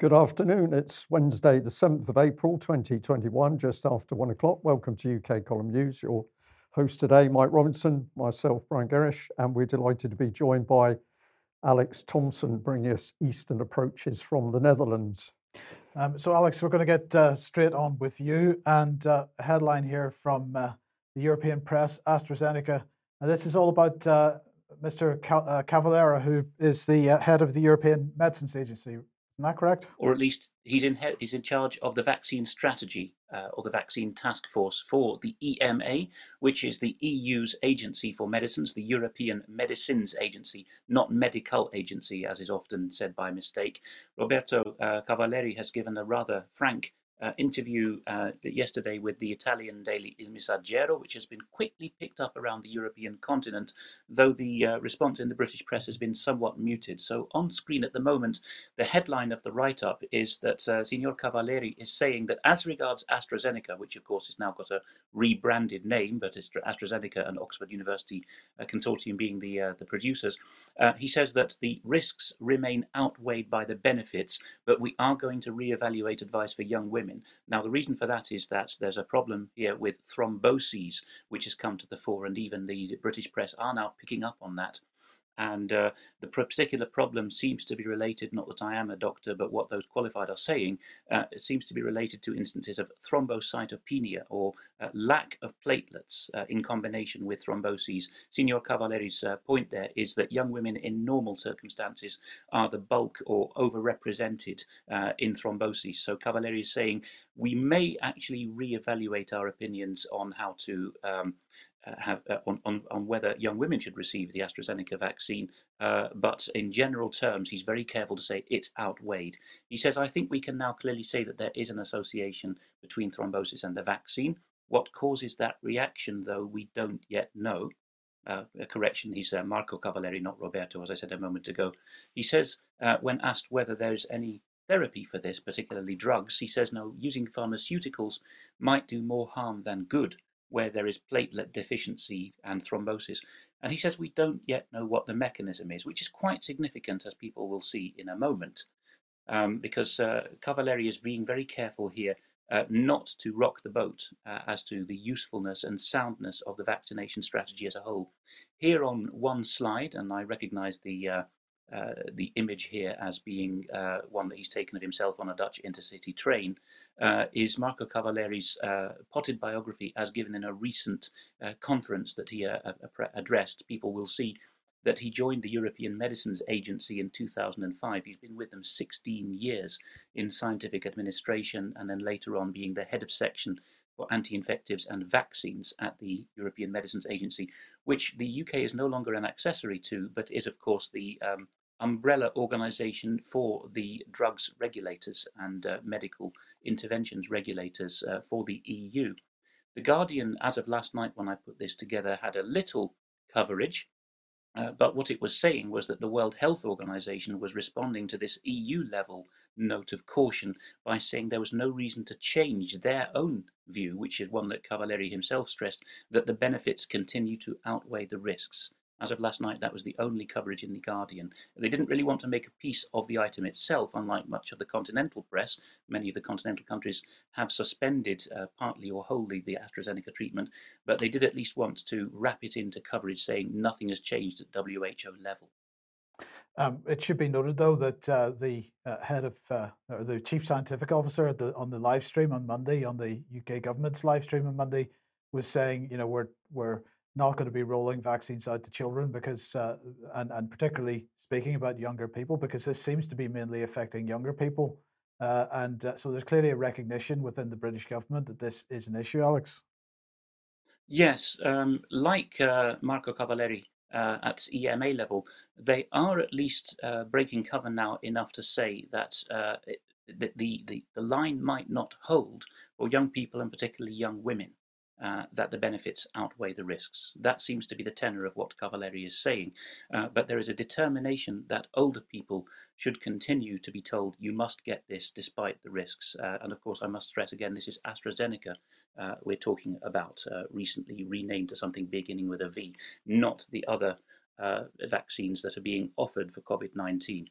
Good afternoon. It's Wednesday, the 7th of April 2021, just after one o'clock. Welcome to UK Column News. Your host today, Mike Robinson, myself, Brian Gerrish, and we're delighted to be joined by Alex Thompson, bringing us Eastern approaches from the Netherlands. Um, so, Alex, we're going to get uh, straight on with you. And uh, a headline here from uh, the European press AstraZeneca. And this is all about uh, Mr. Uh, Cavalieri, who is the uh, head of the European Medicines Agency. That correct? Or at least he's in he's in charge of the vaccine strategy uh, or the vaccine task force for the EMA, which is the EU's agency for medicines, the European Medicines Agency, not medical agency, as is often said by mistake. Roberto uh, Cavalieri has given a rather frank uh, interview uh, yesterday with the Italian daily Il Messaggero, which has been quickly picked up around the European continent, though the uh, response in the British press has been somewhat muted. So, on screen at the moment, the headline of the write up is that uh, Signor Cavalieri is saying that as regards AstraZeneca, which of course has now got a rebranded name, but it's AstraZeneca and Oxford University uh, Consortium being the, uh, the producers, he says that the risks remain outweighed by the benefits, but we are going to re evaluate advice for young women women. Now, the reason for that is that there's a problem here with thromboses, which has come to the fore, and even the British press are now picking up on that. And uh, the particular problem seems to be related, not that I am a doctor, but what those qualified are saying, uh, it seems to be related to instances of thrombocytopenia or uh, lack of platelets uh, in combination with thromboses. Signor Cavalieri's uh, point there is that young women in normal circumstances are the bulk or overrepresented uh, in thrombosis. So Cavalieri is saying we may actually re-evaluate our opinions on how to um, have, uh, on, on, on whether young women should receive the AstraZeneca vaccine, uh, but in general terms, he's very careful to say it's outweighed. He says, I think we can now clearly say that there is an association between thrombosis and the vaccine. What causes that reaction, though, we don't yet know. Uh, a correction, he's uh, Marco Cavalieri, not Roberto, as I said a moment ago. He says, uh, when asked whether there's any therapy for this, particularly drugs, he says, no, using pharmaceuticals might do more harm than good where there is platelet deficiency and thrombosis. And he says we don't yet know what the mechanism is, which is quite significant, as people will see in a moment, um, because uh, Cavalieri is being very careful here uh, not to rock the boat uh, as to the usefulness and soundness of the vaccination strategy as a whole. Here on one slide, and I recognize the uh, the image here as being uh, one that he's taken of himself on a Dutch intercity train, uh, is Marco Cavalieri's uh, potted biography as given in a recent uh, conference that he addressed. People will see that he joined the European Medicines Agency in 2005. He's been with them 16 years in scientific administration and then later on being the head of section for anti-infectives and vaccines at the European Medicines Agency, which the UK is no longer an accessory to, but is of course the um, umbrella organization for the drugs regulators and uh, medical interventions regulators uh, for the EU. The Guardian, as of last night when I put this together, had a little coverage, uh, but what it was saying was that the World Health Organization was responding to this EU level note of caution by saying there was no reason to change their own view, which is one that Cavalieri himself stressed, that the benefits continue to outweigh the risks. As of last night, that was the only coverage in The Guardian. They didn't really want to make a piece of the item itself, unlike much of the continental press. Many of the continental countries have suspended, uh, partly or wholly, the AstraZeneca treatment, but they did at least want to wrap it into coverage saying nothing has changed at WHO level. Um, it should be noted, though, that uh, the uh, head of uh, or the chief scientific officer the, on the live stream on Monday, on the UK government's live stream on Monday, was saying, you know, we're we're not going to be rolling vaccines out to children because, uh, and, and particularly speaking about younger people, because this seems to be mainly affecting younger people. Uh, and uh, so there's clearly a recognition within the British government that this is an issue, Alex. Yes, um, like uh, Marco Cavalieri uh, at EMA level, they are at least uh, breaking cover now enough to say that it, the, the, the line might not hold for young people and particularly young women uh, that the benefits outweigh the risks. That seems to be the tenor of what Cavalieri is saying. Uh, but there is a determination that older people should continue to be told you must get this despite the risks. Uh, and of course, I must stress again this is AstraZeneca uh, we're talking about, uh, recently renamed to something beginning with a V, not the other uh, vaccines that are being offered for COVID 19.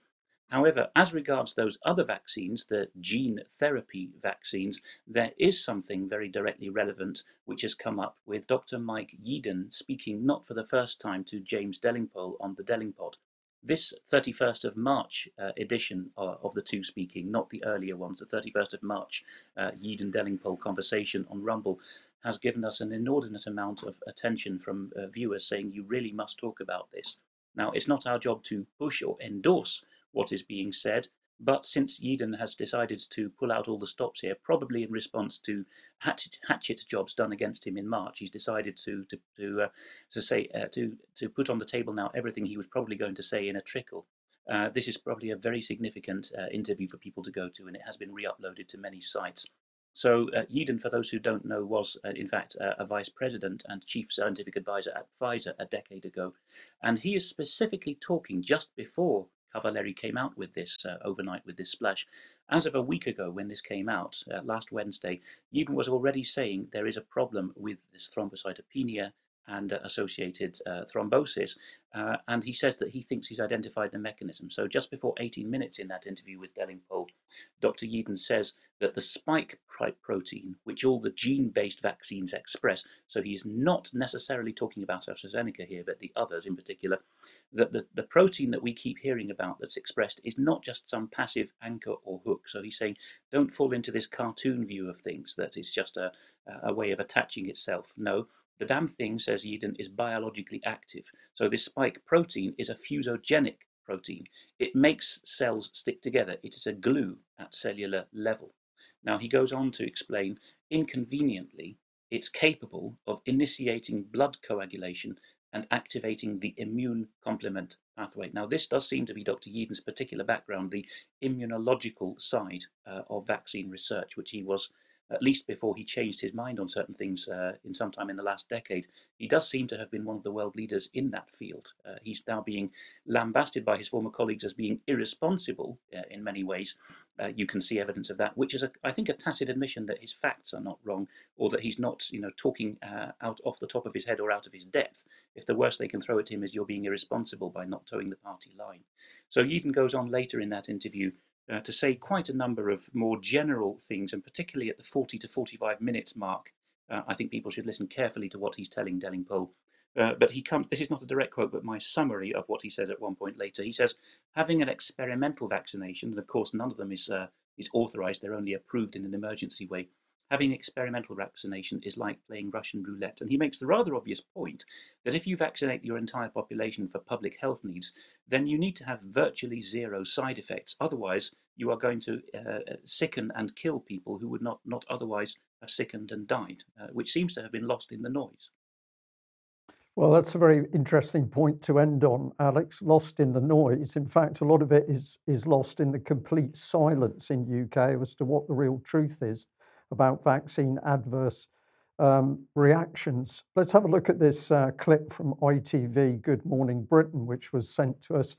However, as regards those other vaccines, the gene therapy vaccines, there is something very directly relevant which has come up with Dr. Mike Yeadon speaking not for the first time to James Delingpole on the Delingpod. This 31st of March uh, edition uh, of the two speaking, not the earlier ones, the 31st of March uh, Yeadon Delingpole conversation on Rumble, has given us an inordinate amount of attention from uh, viewers saying you really must talk about this. Now, it's not our job to push or endorse what is being said. But since Yeadon has decided to pull out all the stops here, probably in response to hatchet, jobs done against him in March, he's decided to to to, uh, to say uh, to to put on the table now everything he was probably going to say in a trickle. Uh, this is probably a very significant uh, interview for people to go to, and it has been re-uploaded to many sites. So uh, for those who don't know, was uh, in fact uh, a vice president and chief scientific advisor at Pfizer a decade ago, and he is specifically talking just before Cavalieri came out with this uh, overnight with this splash. As of a week ago, when this came out uh, last Wednesday, Yeadon was already saying there is a problem with this thrombocytopenia and uh, associated uh, thrombosis. Uh, and he says that he thinks he's identified the mechanism. So just before 18 minutes in that interview with Delingpole, Dr. Yeadon says that the spike protein, which all the gene-based vaccines express, so he's not necessarily talking about AstraZeneca here, but the others in particular, that the, the protein that we keep hearing about that's expressed is not just some passive anchor or hook. So he's saying, don't fall into this cartoon view of things, that it's just a, a way of attaching itself. No, the damn thing, says Yeadon, is biologically active. So this spike protein is a fusogenic protein. It makes cells stick together. It is a glue at cellular level. Now he goes on to explain, inconveniently, it's capable of initiating blood coagulation and activating the immune complement pathway. Now, this does seem to be Dr. Yeadon's particular background, the immunological side uh, of vaccine research, which he was at least before he changed his mind on certain things uh, in some time in the last decade, he does seem to have been one of the world leaders in that field. Uh, he's now being lambasted by his former colleagues as being irresponsible uh, in many ways. Uh, you can see evidence of that, which is, a, I think, a tacit admission that his facts are not wrong, or that he's not, you know, talking uh, out off the top of his head or out of his depth. If the worst they can throw at him is you're being irresponsible by not toeing the party line. So Yeadon goes on later in that interview uh, to say quite a number of more general things, and particularly at the 40 to 45 minutes mark, uh, I think people should listen carefully to what he's telling Delingpole. Uh, but he comes, this is not a direct quote, but my summary of what he says at one point later. He says, having an experimental vaccination, and of course none of them is, uh, is authorized, they're only approved in an emergency way, having experimental vaccination is like playing Russian roulette. And he makes the rather obvious point that if you vaccinate your entire population for public health needs, then you need to have virtually zero side effects. Otherwise, you are going to uh, sicken and kill people who would not, not otherwise have sickened and died, uh, which seems to have been lost in the noise. Well, that's a very interesting point to end on, Alex. Lost in the noise. In fact, a lot of it is is lost in the complete silence in UK as to what the real truth is about vaccine adverse um, reactions. Let's have a look at this uh, clip from ITV Good Morning Britain, which was sent to us.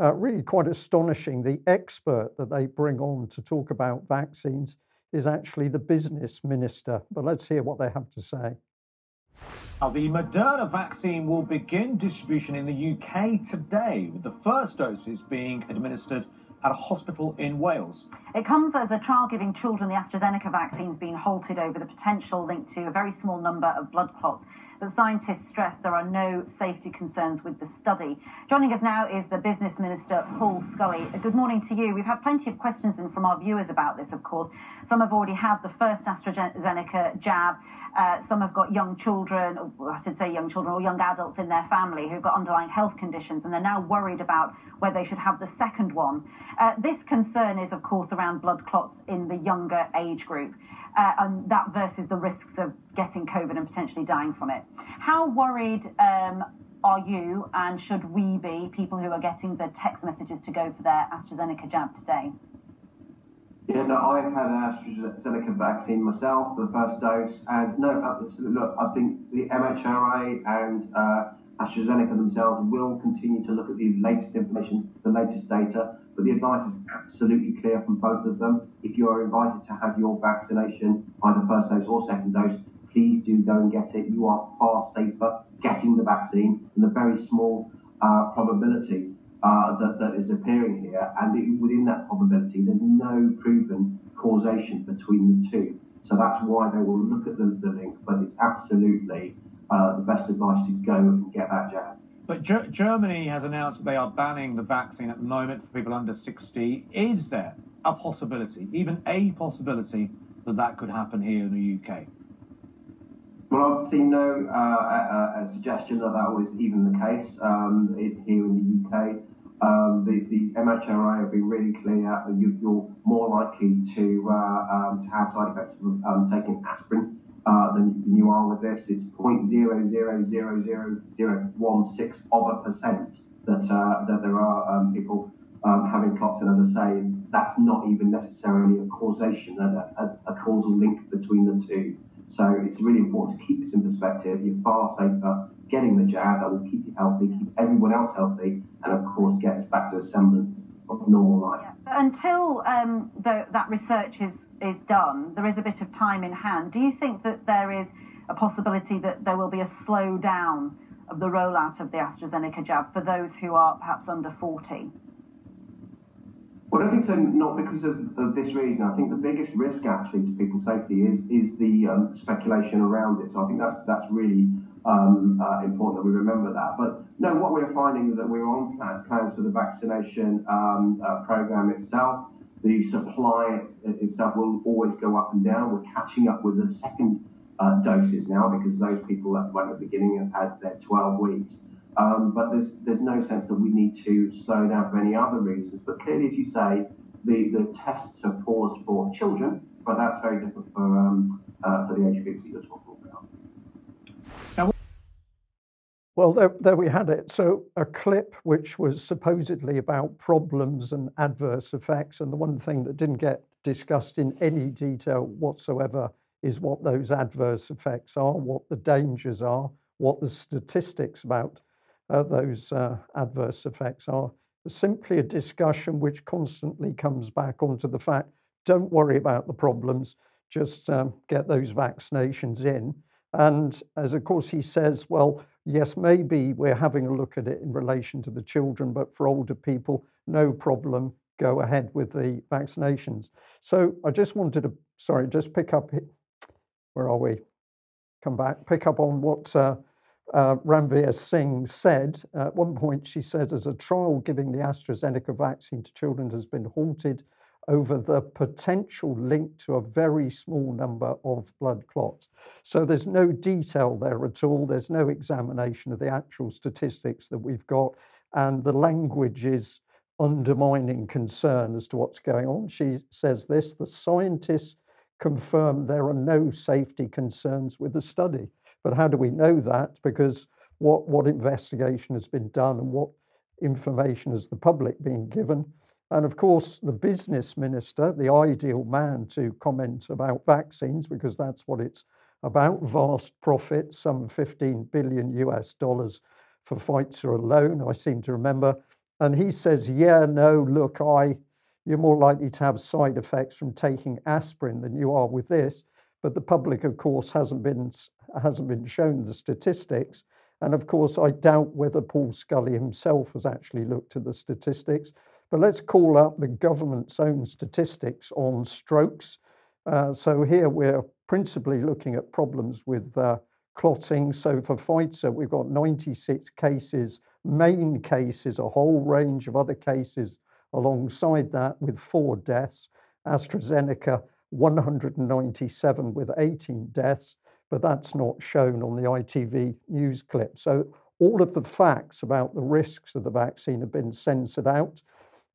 Uh, really quite astonishing. The expert that they bring on to talk about vaccines is actually the business minister. But let's hear what they have to say. Now, the Moderna vaccine will begin distribution in the UK today, with the first doses being administered at a hospital in Wales. It comes as a trial giving children the AstraZeneca vaccines being halted over the potential link to a very small number of blood clots. But scientists stress there are no safety concerns with the study. Joining us now is the Business Minister, Paul Scully. Good morning to you. We've had plenty of questions in from our viewers about this, of course. Some have already had the first AstraZeneca jab. Uh, some have got young children, or I should say young children, or young adults in their family who've got underlying health conditions, and they're now worried about whether they should have the second one. Uh, this concern is, of course, around blood clots in the younger age group, uh, and that versus the risks of getting COVID and potentially dying from it. How worried um, are you, and should we be, people who are getting the text messages to go for their AstraZeneca jab today? Yeah, no, I've had an AstraZeneca vaccine myself, the first dose, and no, absolutely look, I think the MHRA and uh, AstraZeneca themselves will continue to look at the latest information, the latest data, but the advice is absolutely clear from both of them. If you are invited to have your vaccination, either first dose or second dose, please do go and get it. You are far safer getting the vaccine than the very small uh, probability uh, that, that is appearing here, and it, within that probability, there's no proven causation between the two. So that's why they will look at the, the link, but it's absolutely uh, the best advice to go and get that jab. But G- Germany has announced that they are banning the vaccine at the moment for people under 60. Is there a possibility, even a possibility, that that could happen here in the UK? Well, I've seen no uh, a, a suggestion that that was even the case um, here in the UK. Um, the, the MHRA have been really clear that you, are more likely to uh, um, to have side effects of um, taking aspirin uh, than, than, you are with this. It's 0.0000016 of a percent that uh, that there are um, people um, having clots, and as I say, that's not even necessarily a causation, a, a, a causal link between the two. So it's really important to keep this in perspective. You're far safer getting the jab that will keep you healthy, keep everyone else healthy, and of course get us back to a semblance of normal life. Until um, the, that research is, is done, there is a bit of time in hand. Do you think that there is a possibility that there will be a slowdown of the rollout of the AstraZeneca jab for those who are perhaps under 40? Well, I think so. Not because of, of, this reason. I think the biggest risk actually to people's safety is is the um, speculation around it. So I think that's that's really um, uh, important that we remember that. But no, what we're finding is that we're on plan, plans for the vaccination um, uh, program itself. The supply itself will always go up and down. We're catching up with the second uh, doses now because those people that went at the beginning have had their 12 weeks. Um, but there's there's no sense that we need to slow down for any other reasons. But clearly, as you say, the, the tests are paused for children, but that's very different for um, uh, for the age groups that you're talking about. Now, well, there, there we had it. So a clip which was supposedly about problems and adverse effects, and the one thing that didn't get discussed in any detail whatsoever is what those adverse effects are, what the dangers are, what the statistics about uh, those uh, adverse effects are simply a discussion which constantly comes back onto the fact don't worry about the problems, just um, get those vaccinations in. And as of course he says, well, yes, maybe we're having a look at it in relation to the children, but for older people, no problem, go ahead with the vaccinations. So I just wanted to, sorry, just pick up, where are we? Come back, pick up on what uh, uh, Ranvir Singh said. At one point, she says, as a trial giving the AstraZeneca vaccine to children has been halted over the potential link to a very small number of blood clots. So there's no detail there at all. There's no examination of the actual statistics that we've got. And the language is undermining concern as to what's going on. She says this the scientists confirm there are no safety concerns with the study. But how do we know that? Because what, what investigation has been done and what information has the public been given? And of course, the business minister, the ideal man to comment about vaccines, because that's what it's about vast profits, some 15 billion US dollars for Pfizer alone, I seem to remember. And he says, Yeah, no, look, I, you're more likely to have side effects from taking aspirin than you are with this. But the public, of course, hasn't been hasn't been shown the statistics. And of course, I doubt whether Paul Scully himself has actually looked at the statistics. But let's call up the government's own statistics on strokes. Uh, so here we're principally looking at problems with uh, clotting. So for Pfizer, we've got 96 cases, main cases, a whole range of other cases alongside that with four deaths. AstraZeneca, 197 with 18 deaths but that's not shown on the ITV news clip. So all of the facts about the risks of the vaccine have been censored out.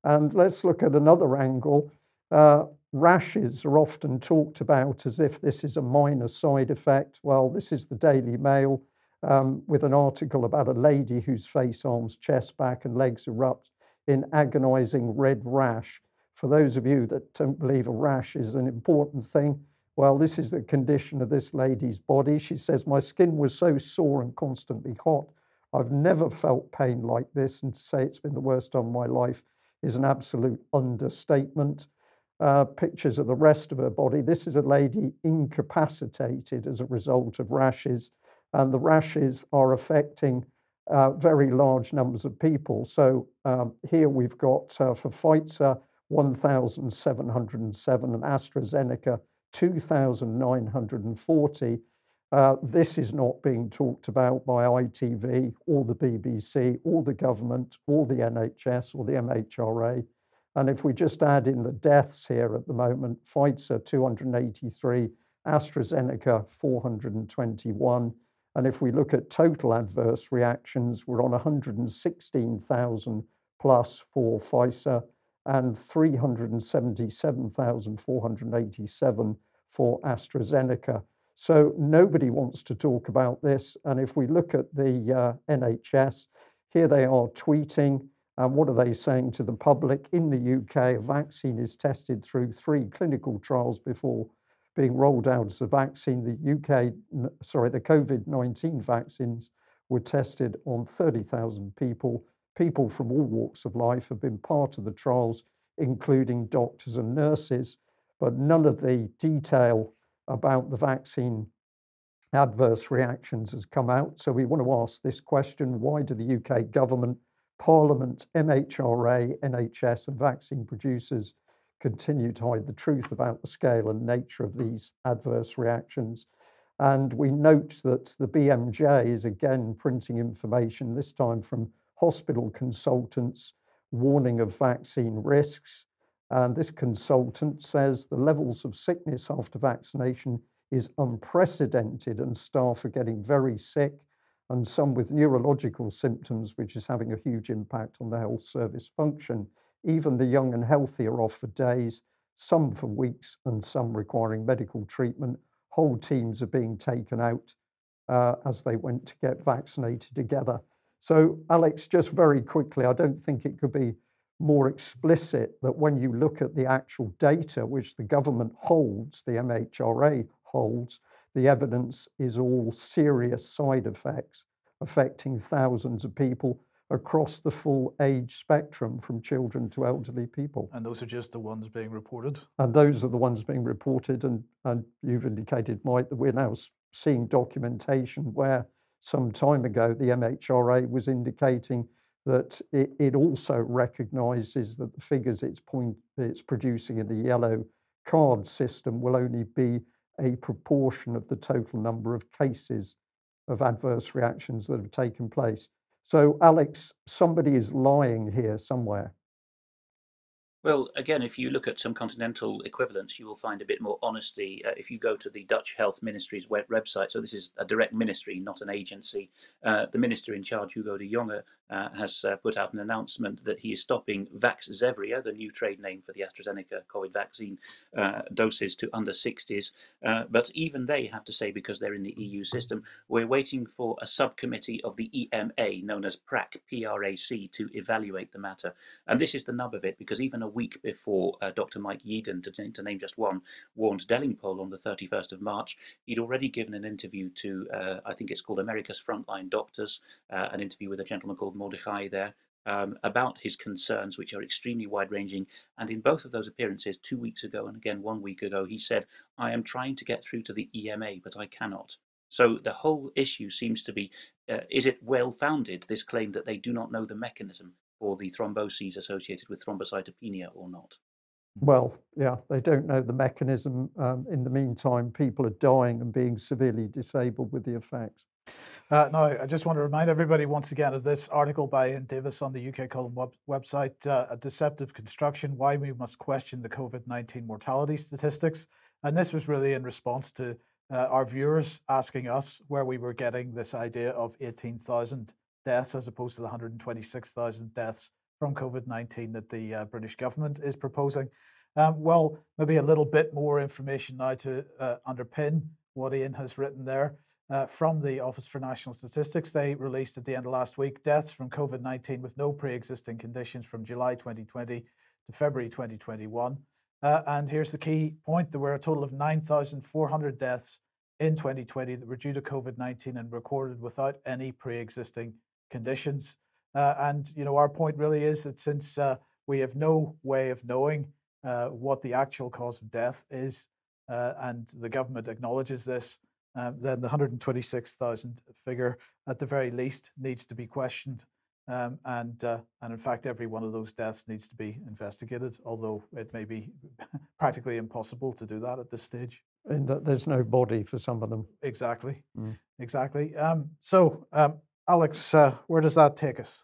And let's look at another angle. Uh, rashes are often talked about as if this is a minor side effect. Well, this is the Daily Mail um, with an article about a lady whose face, arms, chest, back, and legs erupt in agonizing red rash. For those of you that don't believe a rash is an important thing, well, this is the condition of this lady's body. She says, My skin was so sore and constantly hot. I've never felt pain like this. And to say it's been the worst of my life is an absolute understatement. Uh, pictures of the rest of her body. This is a lady incapacitated as a result of rashes, and the rashes are affecting uh, very large numbers of people. So um, here we've got uh, for Pfizer 1,707 and AstraZeneca 2,940. Uh, this is not being talked about by ITV or the BBC or the government or the NHS or the MHRA. And if we just add in the deaths here at the moment, Pfizer 283, AstraZeneca 421. And if we look at total adverse reactions, we're on 116,000 plus for Pfizer and 377,487 for AstraZeneca. So nobody wants to talk about this. And if we look at the uh, NHS, here they are tweeting. And what are they saying to the public? In the UK, a vaccine is tested through three clinical trials before being rolled out as a vaccine. The UK, sorry, the COVID 19 vaccines were tested on 30,000 people. People from all walks of life have been part of the trials, including doctors and nurses, but none of the detail about the vaccine adverse reactions has come out. So we want to ask this question why do the UK government, Parliament, MHRA, NHS, and vaccine producers continue to hide the truth about the scale and nature of these adverse reactions? And we note that the BMJ is again printing information, this time from hospital consultants warning of vaccine risks. And this consultant says the levels of sickness after vaccination is unprecedented, and staff are getting very sick, and some with neurological symptoms, which is having a huge impact on the health service function. Even the young and healthy are off for days, some for weeks, and some requiring medical treatment. Whole teams are being taken out uh, as they went to get vaccinated together. So, Alex, just very quickly, I don't think it could be more explicit that when you look at the actual data which the government holds, the MHRA holds, the evidence is all serious side effects affecting thousands of people across the full age spectrum from children to elderly people. And those are just the ones being reported? And those are the ones being reported. And, and you've indicated, Mike, that we're now seeing documentation where some time ago the MHRA was indicating that it, it also recognizes that the figures it's, point, it's producing in the yellow card system will only be a proportion of the total number of cases of adverse reactions that have taken place. So, Alex, somebody is lying here somewhere. Well, again, if you look at some continental equivalents, you will find a bit more honesty. Uh, if you go to the Dutch Health Ministry's web- website, so this is a direct ministry, not an agency, uh, the minister in charge, Hugo de Jonge, uh, has uh, put out an announcement that he is stopping Vaxzevria, the new trade name for the AstraZeneca COVID vaccine uh, doses to under 60s. Uh, but even they have to say, because they're in the EU system, we're waiting for a subcommittee of the EMA, known as PRAC, P-R-A-C, to evaluate the matter. And this is the nub of it, because even a week before uh, Dr. Mike Yeadon, to, to, name just one, warned Delingpole on the 31st of March, he'd already given an interview to, uh, I think it's called America's Frontline Doctors, uh, an interview with a gentleman called Mordechai there. Um, about his concerns, which are extremely wide ranging. And in both of those appearances, two weeks ago and again one week ago, he said, I am trying to get through to the EMA, but I cannot. So the whole issue seems to be uh, is it well founded, this claim that they do not know the mechanism or the thromboses associated with thrombocytopenia or not? Well, yeah, they don't know the mechanism. Um, in the meantime, people are dying and being severely disabled with the effects. Uh, now, I just want to remind everybody once again of this article by Iain Davis on the UK Column web- website uh, A Deceptive Construction Why We Must Question the COVID 19 Mortality Statistics. And this was really in response to uh, our viewers asking us where we were getting this idea of 18,000 deaths as opposed to the 126,000 deaths from COVID 19 that the uh, British government is proposing. Um, well, maybe a little bit more information now to uh, underpin what Iain has written there. Uh, from the Office for National Statistics, they released at the end of last week deaths from COVID 19 with no pre existing conditions from July 2020 to February 2021. Uh, and here's the key point there were a total of 9,400 deaths in 2020 that were due to COVID 19 and recorded without any pre existing conditions. Uh, and you know, our point really is that since uh, we have no way of knowing uh, what the actual cause of death is, uh, and the government acknowledges this, um, then the 126,000 figure, at the very least, needs to be questioned. Um, and uh, and in fact, every one of those deaths needs to be investigated, although it may be practically impossible to do that at this stage. And there's no body for some of them. Exactly, Mm. exactly. Um, so, um, Alex, uh, where does that take us?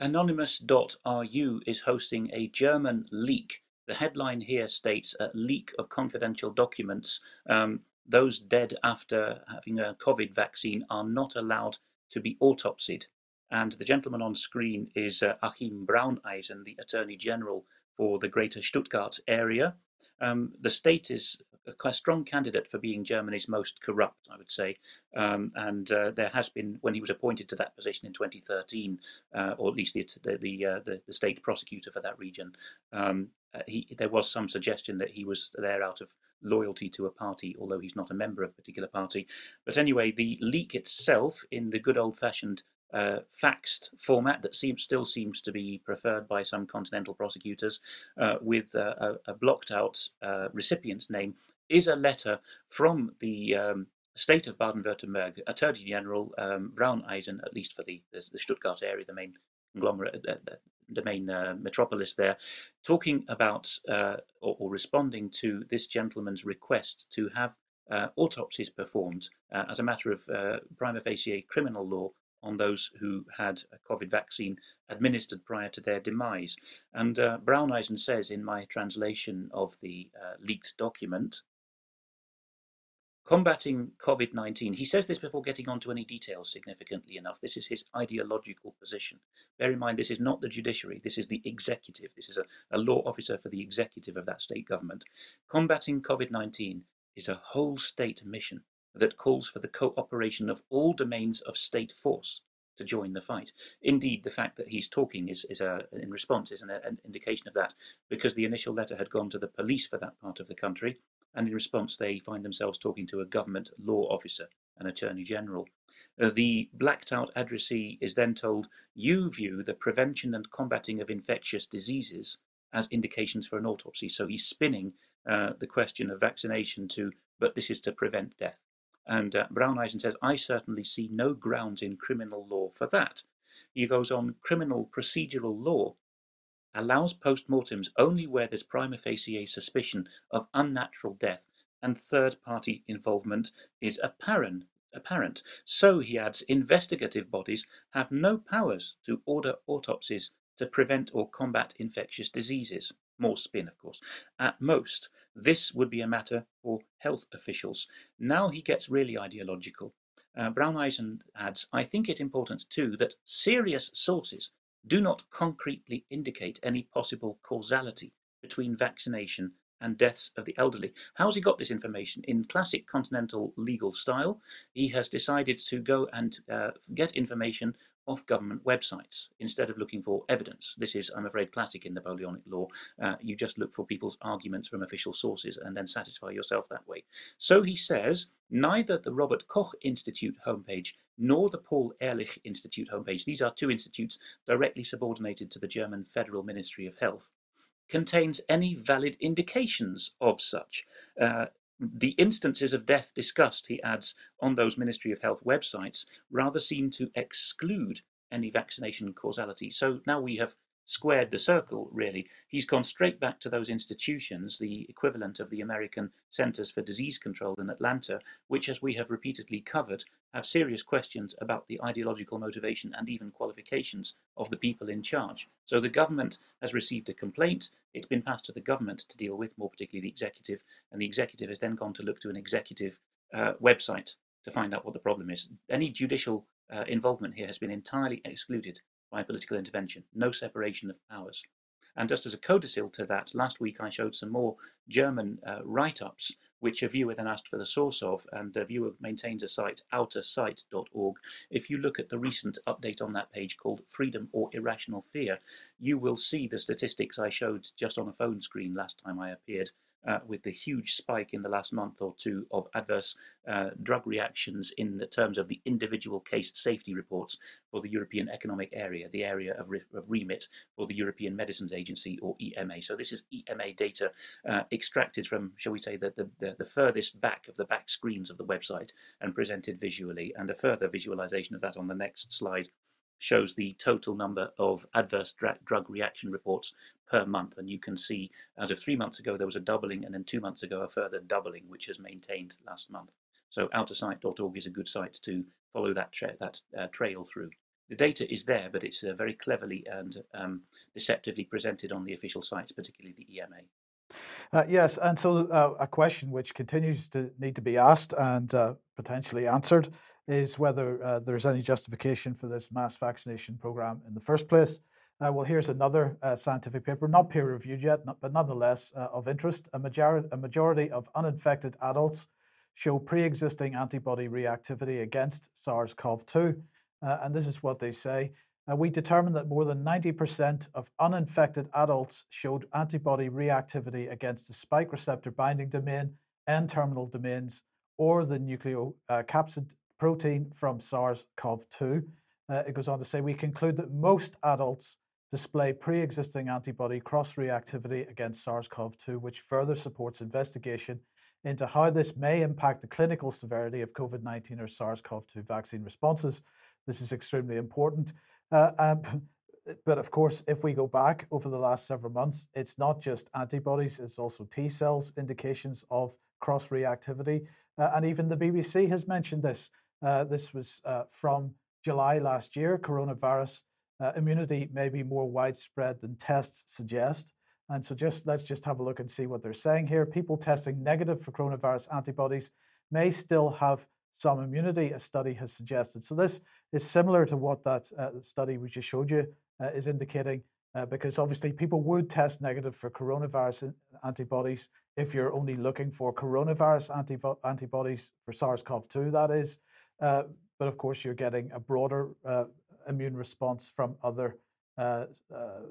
Anonymous.ru is hosting a German leak. The headline here states a leak of confidential documents. Um, those dead after having a COVID vaccine are not allowed to be autopsied. And the gentleman on screen is uh, Achim Brauneisen, the Attorney General for the Greater Stuttgart area. Um, the state is a strong candidate for being Germany's most corrupt, I would say. Um, and uh, there has been, when he was appointed to that position in 2013, uh, or at least the the, uh, the, the state prosecutor for that region, um, uh, he, there was some suggestion that he was there out of loyalty to a party, although he's not a member of a particular party. But anyway, the leak itself, in the good old-fashioned uh, faxed format that seems still seems to be preferred by some continental prosecutors, uh, with uh, a, a, blocked out uh, recipient's name, is a letter from the um, state of Baden-Württemberg Attorney General um, Brauneisen, at least for the, the, Stuttgart area, the main conglomerate, the, the main uh, metropolis there, talking about or, or, responding to this gentleman's request to have uh, autopsies performed uh, as a matter of uh, prima facie criminal law on those who had a COVID vaccine administered prior to their demise. And uh, Brauneisen says in my translation of the leaked document, Combating COVID 19. He says this before getting onto any details significantly enough. This is his ideological position. Bear in mind, this is not the judiciary, this is the executive. This is a, a law officer for the executive of that state government. Combating COVID 19 is a whole state mission that calls for the cooperation of all domains of state force to join the fight. Indeed, the fact that he's talking is, is a, in response is an, an indication of that, because the initial letter had gone to the police for that part of the country, and in response they find themselves talking to a government law officer, an attorney general. Uh, the blacked out addressee is then told, You view the prevention and combating of infectious diseases as indications for an autopsy. So he's spinning uh, the question of vaccination to, but this is to prevent death. And uh, Brauneisen says, I certainly see no grounds in criminal law for that. He goes on, criminal procedural law allows postmortems only where there's prima facie suspicion of unnatural death and third party involvement is apparent. Apparent. So, he adds, investigative bodies have no powers to order autopsies to prevent or combat infectious diseases. More spin, of course. At most, this would be a matter for health officials. Now he gets really ideological. Uh, Brauneisen adds, I think it important too that serious sources do not concretely indicate any possible causality between vaccination and deaths of the elderly. How's he got this information? In classic continental legal style, he has decided to go and uh, get information off government websites instead of looking for evidence. This is, I'm afraid, classic in Napoleonic law. Uh, you just look for people's arguments from official sources and then satisfy yourself that way. So he says neither the Robert Koch Institute homepage nor the Paul Ehrlich Institute homepage, these are two institutes directly subordinated to the German Federal Ministry of Health, contains any valid indications of such. Uh, the instances of death discussed, he adds, on those Ministry of Health websites rather seem to exclude any vaccination causality. So now we have squared the circle, really. He's gone straight back to those institutions, the equivalent of the American Centers for Disease Control in Atlanta, which, as we have repeatedly covered, have serious questions about the ideological motivation and even qualifications of the people in charge. So the government has received a complaint, it's been passed to the government to deal with, more particularly the executive, and the executive has then gone to look to an executive uh, website to find out what the problem is. Any judicial uh, involvement here has been entirely excluded by political intervention, no separation of powers. And just as a codicil to that, last week I showed some more German uh, write ups, which a viewer then asked for the source of, and the viewer maintains a site, outersite.org. If you look at the recent update on that page called Freedom or Irrational Fear, you will see the statistics I showed just on a phone screen last time I appeared uh, with the huge spike in the last month or two of adverse uh, drug reactions in the terms of the individual case safety reports for the European Economic Area, the area of, re of remit for the European Medicines Agency or EMA. So this is EMA data uh, extracted from, shall we say, the, the, the, the furthest back of the back screens of the website and presented visually. And a further visualization of that on the next slide shows the total number of adverse drug reaction reports per month. And you can see as of three months ago, there was a doubling, and then two months ago, a further doubling, which has maintained last month. So outersight.org is a good site to follow that, tra that uh, trail through. The data is there, but it's uh, very cleverly and um, deceptively presented on the official sites, particularly the EMA. Uh, yes, and so uh, a question which continues to need to be asked and uh, potentially answered is whether uh, there's any justification for this mass vaccination program in the first place. Uh, well, here's another uh, scientific paper, not peer reviewed yet, not, but nonetheless of interest. A, major- a majority of uninfected adults show pre existing antibody reactivity against SARS CoV 2. and this is what they say. Uh, we determined that more than 90% of uninfected adults showed antibody reactivity against the spike receptor binding domain, N terminal domains, or the nucleocapsid protein from SARS CoV 2. Uh, it goes on to say we conclude that most adults display pre existing antibody cross reactivity against SARS CoV 2, which further supports investigation into how this may impact the clinical severity of COVID 19 or SARS CoV 2 vaccine responses. This is extremely important. Uh, um, but of course, if we go back over the last several months, it's not just antibodies, it's also T cells, indications of cross reactivity. Uh, and even the BBC has mentioned this. Uh, this was uh, from July last year. Coronavirus uh, immunity may be more widespread than tests suggest. And so just let's just have a look and see what they're saying here. People testing negative for coronavirus antibodies may still have some immunity, a study has suggested. So this is similar to what that uh, study we just showed you uh, is indicating, uh, because obviously people would test negative for coronavirus antibodies if you're only looking for coronavirus antibodies for SARS-CoV-2, that is. Uh, but of course, you're getting a broader uh, immune response from other uh,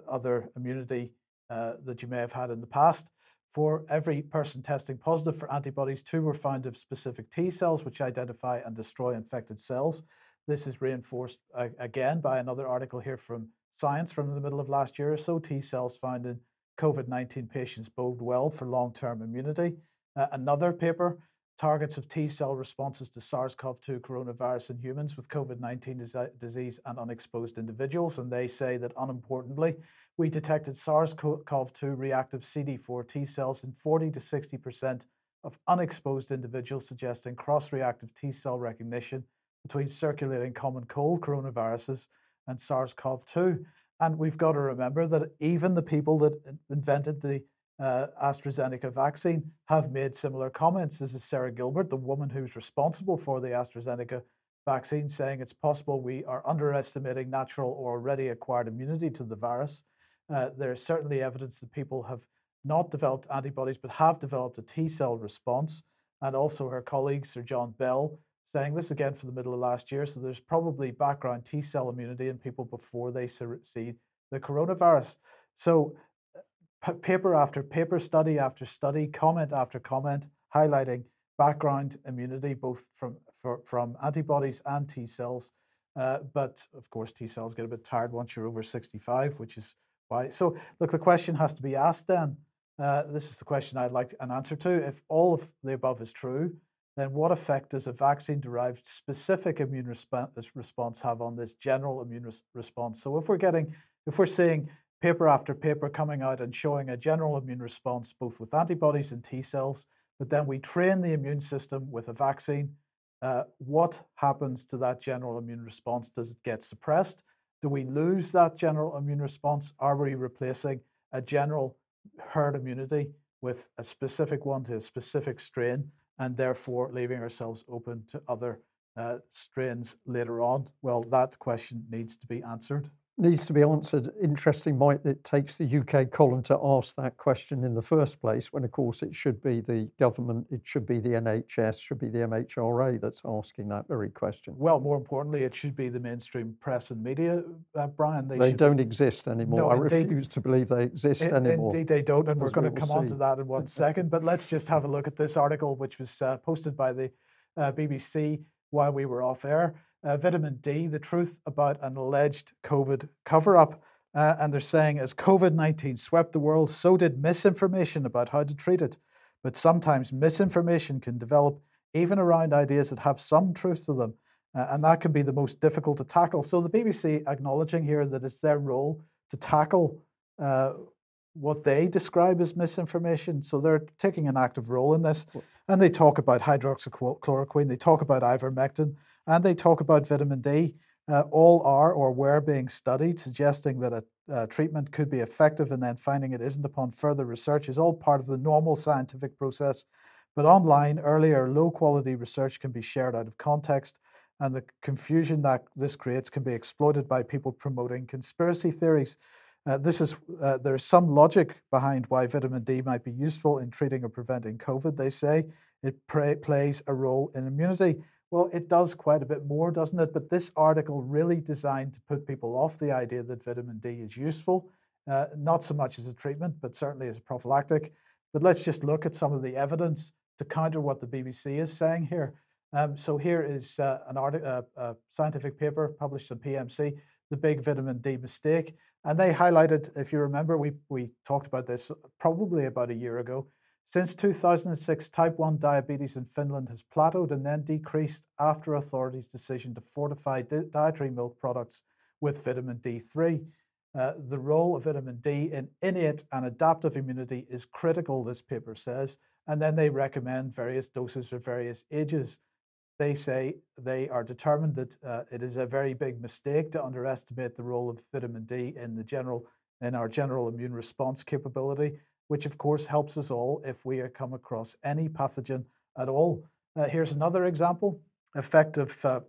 other immunity that you may have had in the past. For every person testing positive for antibodies, two were found of specific T cells, which identify and destroy infected cells. This is reinforced uh, again by another article here from Science from the middle of last year or so. T cells found in COVID 19 patients bode well for long term immunity. Uh, another paper targets of T cell responses to SARS CoV 2 coronavirus in humans with COVID 19 disease and unexposed individuals. And they say that unimportantly, we detected SARS CoV 2 reactive CD4 T cells in 40 to 60% of unexposed individuals, suggesting cross reactive T cell recognition between circulating common cold coronaviruses and SARS CoV 2. And we've got to remember that even the people that invented the uh, AstraZeneca vaccine have made similar comments. This is Sarah Gilbert, the woman who's responsible for the AstraZeneca vaccine, saying it's possible we are underestimating natural or already acquired immunity to the virus. Uh, there's certainly evidence that people have not developed antibodies but have developed a T cell response. And also her colleague, Sir John Bell, saying this again for the middle of last year. So there's probably background T cell immunity in people before they see the coronavirus. So paper after paper, study after study, comment after comment, highlighting background immunity both from for, from antibodies and T cells. Uh, but of course, T cells get a bit tired once you're over 65, which is why. So, look, the question has to be asked then. Uh, this is the question I'd like an answer to. If all of the above is true, then what effect does a vaccine derived specific immune resp- response have on this general immune res- response? So, if we're getting, if we're seeing paper after paper coming out and showing a general immune response both with antibodies and T cells, but then we train the immune system with a vaccine. Uh, what happens to that general immune response? Does it get suppressed? Do we lose that general immune response? Are we replacing a general herd immunity with a specific one to a specific strain and therefore leaving ourselves open to other uh, strains later on? Well, that question needs to be answered. Needs to be answered. Interesting, might it takes the UK column to ask that question in the first place, when of course it should be the government, it should be the NHS, should be the MHRA that's asking that very question. Well, more importantly, it should be the mainstream press and media, uh, Brian. They, they don't exist anymore. No, I refuse to believe they exist anymore. Indeed, they don't, and we're going to come on to that in one second. But let's just have a look at this article, which was uh, posted by the uh, BBC while we were off air uh, vitamin D, the truth about an alleged COVID cover up. Uh, and they're saying as COVID 19 swept the world, so did misinformation about how to treat it. But sometimes misinformation can develop even around ideas that have some truth to them. Uh, and that can be the most difficult to tackle. So the BBC acknowledging here that it's their role to tackle uh, what they describe as misinformation. So they're taking an active role in this. And they talk about hydroxychloroquine, they talk about ivermectin, and they talk about vitamin D. Uh, all are or were being studied, suggesting that a, a, treatment could be effective and then finding it isn't upon further research is all part of the normal scientific process. But online, earlier low quality research can be shared out of context, and the confusion that this creates can be exploited by people promoting conspiracy theories. Uh, this is uh, there's some logic behind why vitamin D might be useful in treating or preventing COVID. They say it plays a role in immunity. Well, it does quite a bit more, doesn't it? But this article really designed to put people off the idea that vitamin D is useful, uh, not so much as a treatment, but certainly as a prophylactic. But let's just look at some of the evidence to counter what the BBC is saying here. Um, so here is uh, an art- uh, a scientific paper published in PMC, the big vitamin D mistake. And they highlighted, if you remember, we, we talked about this probably about a year ago, since 2006, type 1 diabetes in Finland has plateaued and then decreased after authorities' decision to fortify di- dietary milk products with vitamin D3. Uh, the role of vitamin D in innate and adaptive immunity is critical, this paper says, and then they recommend various doses for various ages. They say they are determined that uh, it is a very big mistake to underestimate the role of vitamin D in the general in our general immune response capability which of course helps us all if we come across any pathogen at all. Uh, here's another example, effective uh,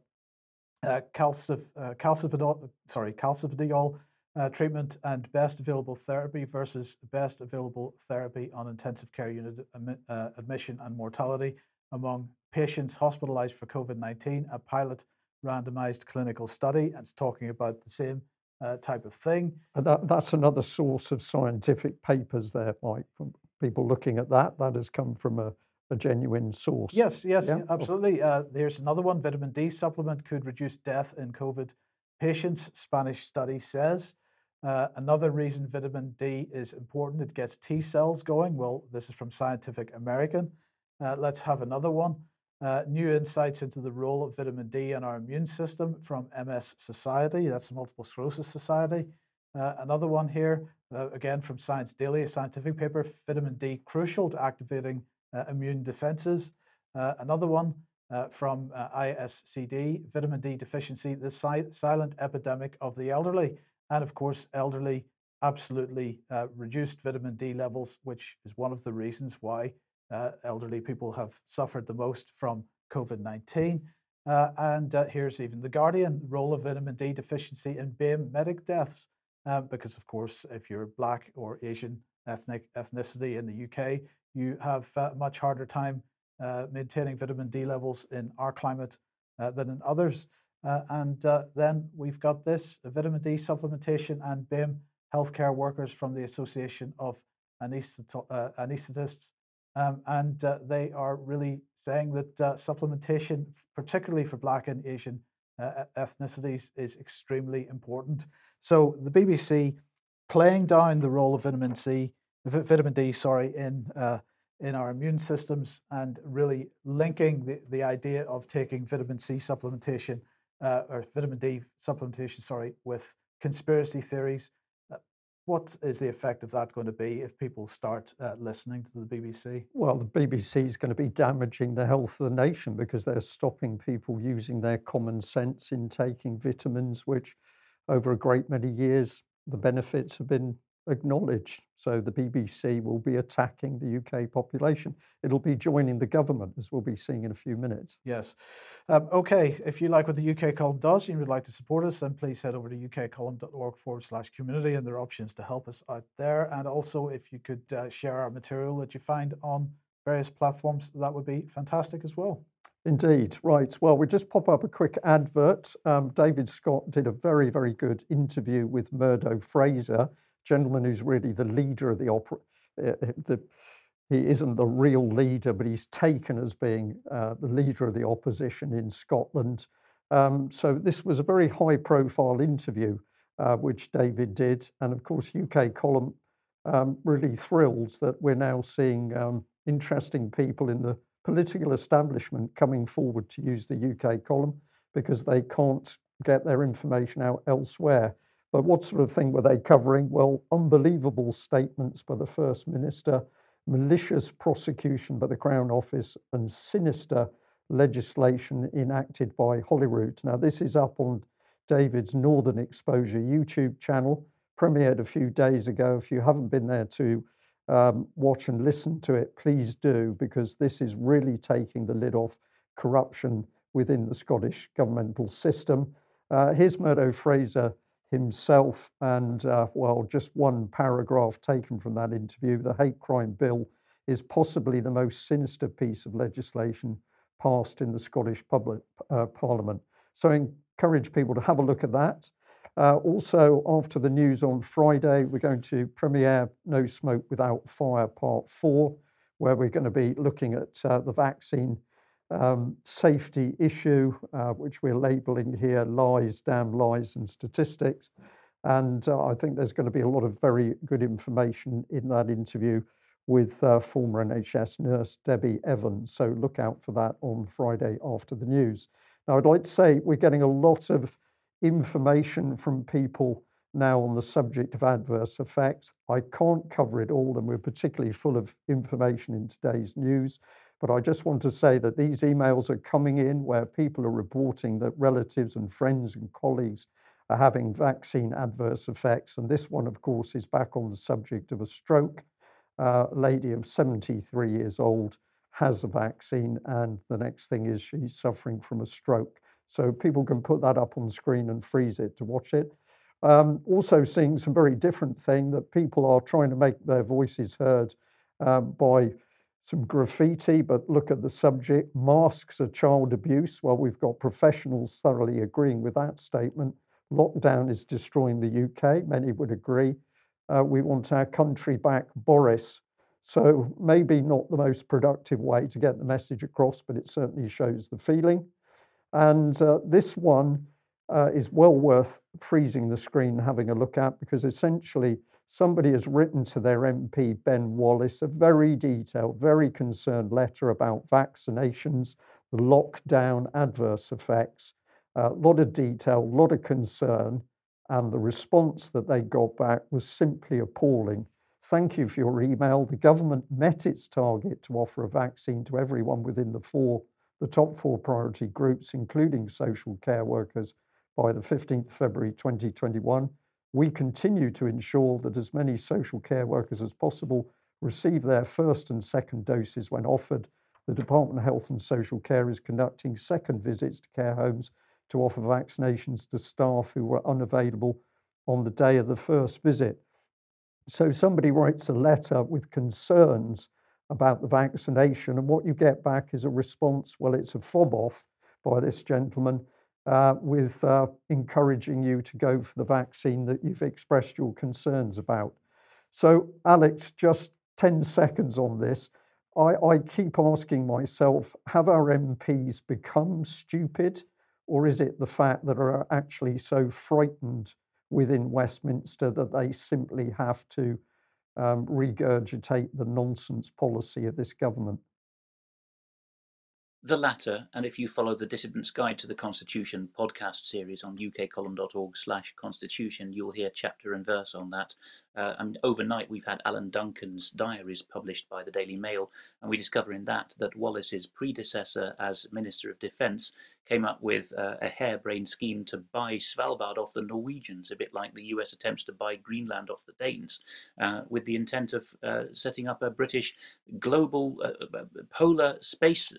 uh, calcif- uh, calcifediol, sorry, calcifediol uh, treatment and best available therapy versus best available therapy on intensive care unit uh, admission and mortality among patients hospitalized for COVID-19, a pilot randomized clinical study. And it's talking about the same uh, type of thing. That, that's another source of scientific papers there, Mike, from people looking at that. That has come from a, a genuine source. Yes, yes, yeah? absolutely. Uh, there's another one vitamin D supplement could reduce death in COVID patients, Spanish study says. Uh, another reason vitamin D is important, it gets T cells going. Well, this is from Scientific American. Uh, let's have another one. Uh, new insights into the role of vitamin D in our immune system from MS Society, that's the Multiple Sclerosis Society. Uh, another one here, uh, again from Science Daily, a scientific paper, vitamin D crucial to activating uh, immune defenses. Uh, another one uh, from ISCD, vitamin D deficiency, the si- silent epidemic of the elderly. And of course, elderly absolutely reduced vitamin D levels, which is one of the reasons why uh, elderly people have suffered the most from COVID 19. Uh, and uh, here's even the Guardian role of vitamin D deficiency in BAME medic deaths. Uh, because, of course, if you're Black or Asian ethnic ethnicity in the UK, you have a much harder time uh, maintaining vitamin D levels in our climate uh, than in others. and then we've got this vitamin D supplementation and BAME healthcare workers from the Association of Anaesthetists um, and uh, they are really saying that uh, supplementation, particularly for Black and Asian uh, ethnicities, is extremely important. So the BBC playing down the role of vitamin C, vitamin D, sorry, in uh, in our immune systems, and really linking the, the idea of taking vitamin C supplementation uh, or vitamin D supplementation, sorry, with conspiracy theories what is the effect of that going to be if people start uh, listening to the BBC? Well, the BBC is going to be damaging the health of the nation because they're stopping people using their common sense in taking vitamins, which over a great many years, the benefits have been acknowledged. So the BBC will be attacking the UK population. It'll be joining the government, as we'll be seeing in a few minutes. Yes. Um, okay. If you like what the UK column does and you would like to support us, then please head over to ukcolumn.org forward slash community, and there are options to help us out there. And also, if you could uh, share our material that you find on various platforms, that would be fantastic as well. Indeed. Right. Well, we just pop up a quick advert. Um, David Scott did a very, very good interview with Murdo Fraser, gentleman who's really the leader of the opera. Uh, the, he isn't the real leader, but he's taken as being uh, the leader of the opposition in Scotland. Um, so this was a very high-profile interview, uh, which David did, and of course, UK column um, really thrilled that we're now seeing um, interesting people in the political establishment coming forward to use the UK column because they can't get their information out elsewhere. But what sort of thing were they covering? Well, unbelievable statements by the First Minister, malicious prosecution by the Crown Office, and sinister legislation enacted by Holyrood. Now, this is up on David's Northern Exposure YouTube channel, premiered a few days ago. If you haven't been there to um, watch and listen to it, please do, because this is really taking the lid off corruption within the Scottish governmental system. Uh, here's Murdo Fraser himself, and uh, well, just one paragraph taken from that interview. The hate crime bill is possibly the most sinister piece of legislation passed in the Scottish public, uh, Parliament. So I encourage people to have a look at that. Uh, also, after the news on Friday, we're going to premiere No Smoke Without Fire Part 4, where we're going to be looking at uh, the vaccine um, safety issue, uh, which we're labeling here lies, damn lies, and statistics. And uh, I think there's going to be a lot of very good information in that interview with uh, former NHS nurse Debbie Evans. So look out for that on Friday after the news. Now, I'd like to say we're getting a lot of information from people now on the subject of adverse effects. I can't cover it all, and we're particularly full of information in today's news. But I just want to say that these emails are coming in where people are reporting that relatives and friends and colleagues are having vaccine adverse effects. And this one, of course, is back on the subject of a stroke. Uh, a lady of 73 years old has a vaccine, and the next thing is she's suffering from a stroke. So people can put that up on screen and freeze it to watch it. Um, also seeing some very different thing that people are trying to make their voices heard um, by some graffiti, but look at the subject. Masks are child abuse. Well, we've got professionals thoroughly agreeing with that statement. Lockdown is destroying the UK. Many would agree. Uh, we want our country back, Boris. So maybe not the most productive way to get the message across, but it certainly shows the feeling. And uh, this one uh, is well worth freezing the screen having a look at because essentially somebody has written to their MP, Ben Wallace, a very detailed, very concerned letter about vaccinations, the lockdown adverse effects, a lot of detail, a lot of concern, and the response that they got back was simply appalling. Thank you for your email. The government met its target to offer a vaccine to everyone within the four the top four priority groups, including social care workers, by the 15th February 2021. We continue to ensure that as many social care workers as possible receive their first and second doses when offered. The Department of Health and Social Care is conducting second visits to care homes to offer vaccinations to staff who were unavailable on the day of the first visit. So somebody writes a letter with concerns about the vaccination. And what you get back is a response well, it's a fob off by this gentleman uh, with uh, encouraging you to go for the vaccine that you've expressed your concerns about. So, Alex, just 10 seconds on this. I, I keep asking myself have our MPs become stupid, or is it the fact that are actually so frightened within Westminster that they simply have to um, regurgitate the nonsense policy of this government? The latter, and if you follow the Dissident's Guide to the Constitution podcast series on ukcolumn.org slash constitution, you'll hear chapter and verse on that. Uh, and overnight, we've had Alan Duncan's diaries published by the Daily Mail, and we discover in that that Wallace's predecessor as Minister of Defence came up with uh, a harebrained scheme to buy Svalbard off the Norwegians, a bit like the US attempts to buy Greenland off the Danes, uh, with the intent of uh, setting up a British global uh, uh, polar space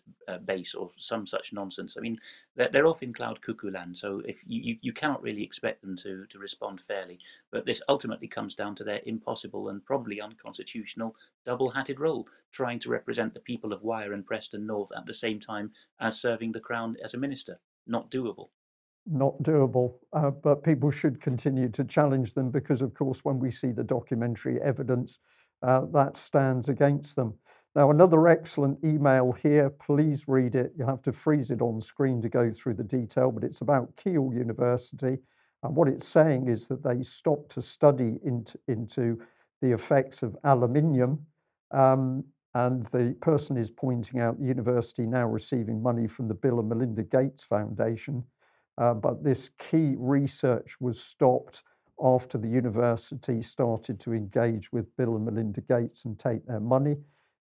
base or some such nonsense. I mean, they're, they're off in cloud cuckoo land, so if you, you, you cannot really expect them to, to respond fairly. But this ultimately comes down to their impossible and probably unconstitutional double-hatted role, trying to represent the people of Wyre and Preston North at the same time as serving the Crown as a minister. Not doable. Not doable, uh, but people should continue to challenge them because, of course, when we see the documentary evidence, uh, that stands against them. Now, another excellent email here. Please read it. You'll have to freeze it on screen to go through the detail, but it's about Keele University. And what it's saying is that they stopped to study into, into the effects of aluminium. Um, and the person is pointing out the university now receiving money from the Bill and Melinda Gates Foundation. Uh, but this key research was stopped after the university started to engage with Bill and Melinda Gates and take their money.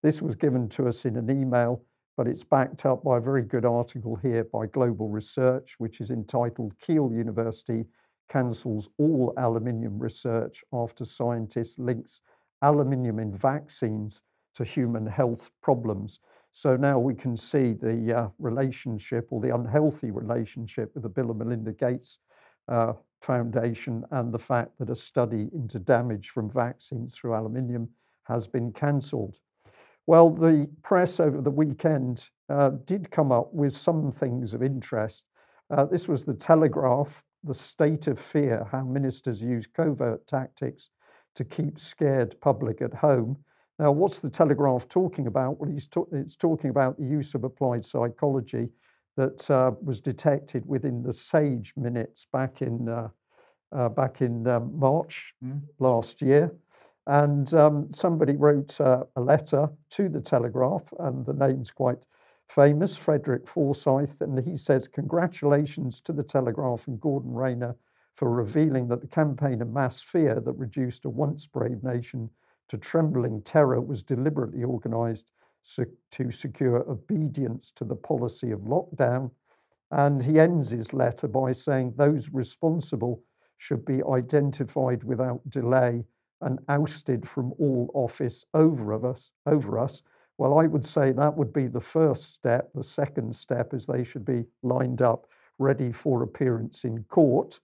This was given to us in an email, but it's backed up by a very good article here by Global Research, which is entitled Keele University cancels all aluminium research after scientists links aluminium in vaccines to human health problems. So now we can see the uh, relationship or the unhealthy relationship with the Bill and Melinda Gates uh, Foundation and the fact that a study into damage from vaccines through aluminium has been cancelled. Well, the press over the weekend uh, did come up with some things of interest. Uh, this was the Telegraph the state of fear, how ministers use covert tactics to keep scared public at home. Now, what's the Telegraph talking about? Well, he's to- it's talking about the use of applied psychology that uh, was detected within the SAGE minutes back in uh, uh, back in um, March mm. last year. And um, somebody wrote uh, a letter to the Telegraph, and the name's quite famous, Frederick Forsyth, and he says, Congratulations to the Telegraph and Gordon Rayner for revealing that the campaign of mass fear that reduced a once brave nation to trembling terror was deliberately organized to secure obedience to the policy of lockdown. And he ends his letter by saying those responsible should be identified without delay and ousted from all office over us, over us well, I would say that would be the first step. The second step is they should be lined up, ready for appearance in court.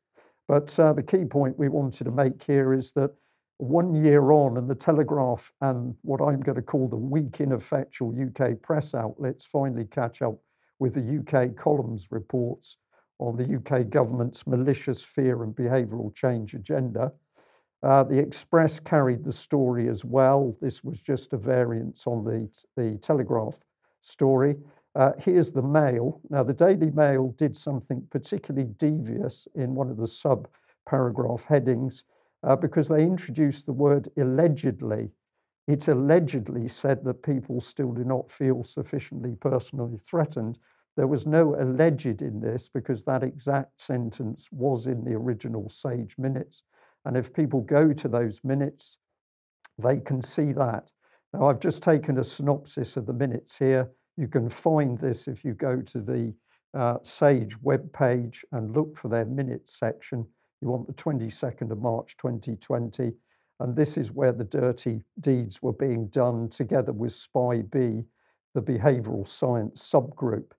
But uh, the key point we wanted to make here is that one year on, and the Telegraph and what I'm going to call the weak, ineffectual UK press outlets finally catch up with the UK columns reports on the UK government's malicious fear and behavioural change agenda. Uh, the Express carried the story as well. This was just a variance on the, the Telegraph story. Uh, here's the Mail. Now, the Daily Mail did something particularly devious in one of the sub paragraph headings uh, because they introduced the word allegedly. It allegedly said that people still do not feel sufficiently personally threatened. There was no alleged in this because that exact sentence was in the original Sage minutes. And if people go to those minutes, they can see that. Now, I've just taken a synopsis of the minutes here. You can find this if you go to the uh, SAGE webpage and look for their minutes section. You want the 22nd of March 2020. And this is where the dirty deeds were being done together with SPI-B, the behavioral science subgroup.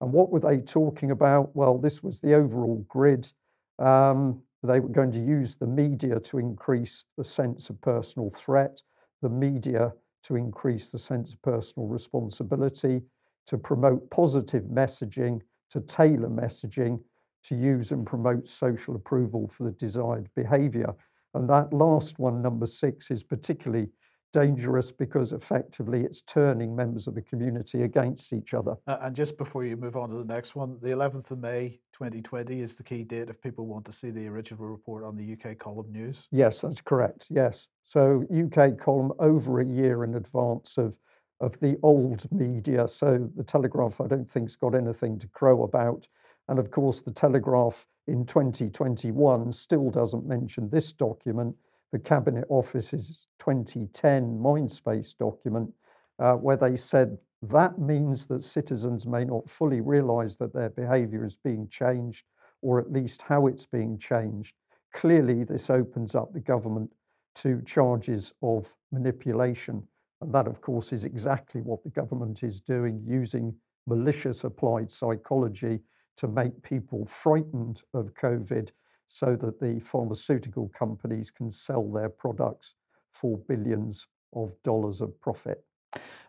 And what were they talking about? Well, this was the overall grid. Um, they were going to use the media to increase the sense of personal threat, the media to increase the sense of personal responsibility, to promote positive messaging, to tailor messaging, to use and promote social approval for the desired behavior. And that last one, number six, is particularly dangerous because effectively it's turning members of the community against each other. Uh, and just before you move on to the next one, the 11th of May 2020 is the key date if people want to see the original report on the UK column news. Yes, that's correct. Yes. So UK column over a year in advance of of the old media. So the Telegraph, I don't think, has got anything to crow about. And of course, the Telegraph in 2021 still doesn't mention this document the Cabinet Office's 2010 Mindspace document, uh, where they said that means that citizens may not fully realise that their behaviour is being changed, or at least how it's being changed. Clearly, this opens up the government to charges of manipulation. And that, of course, is exactly what the government is doing, using malicious applied psychology to make people frightened of COVID so that the pharmaceutical companies can sell their products for billions of dollars of profit.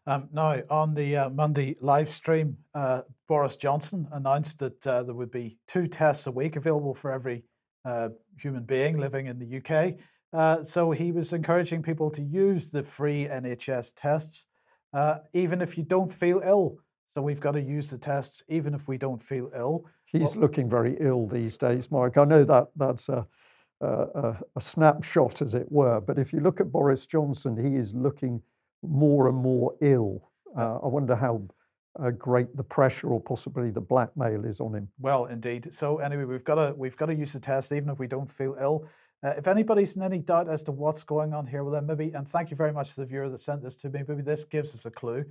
Um, now, on the uh, Monday live stream, uh, Boris Johnson announced that uh, there would be two tests a week available for every uh, human being living in the UK. Uh, so he was encouraging people to use the free NHS tests, uh, even if you don't feel ill. So we've got to use the tests even if we don't feel ill. He's well, looking very ill these days, Mike. I know that that's a, a, a, snapshot, as it were. But if you look at Boris Johnson, he is looking more and more ill. Uh, I wonder how uh, great the pressure or possibly the blackmail is on him. Well, indeed. So anyway, we've got to we've got to use the test even if we don't feel ill. Uh, if anybody's in any doubt as to what's going on here, well then maybe, and thank you very much to the viewer that sent this to me. Maybe this gives us a clue.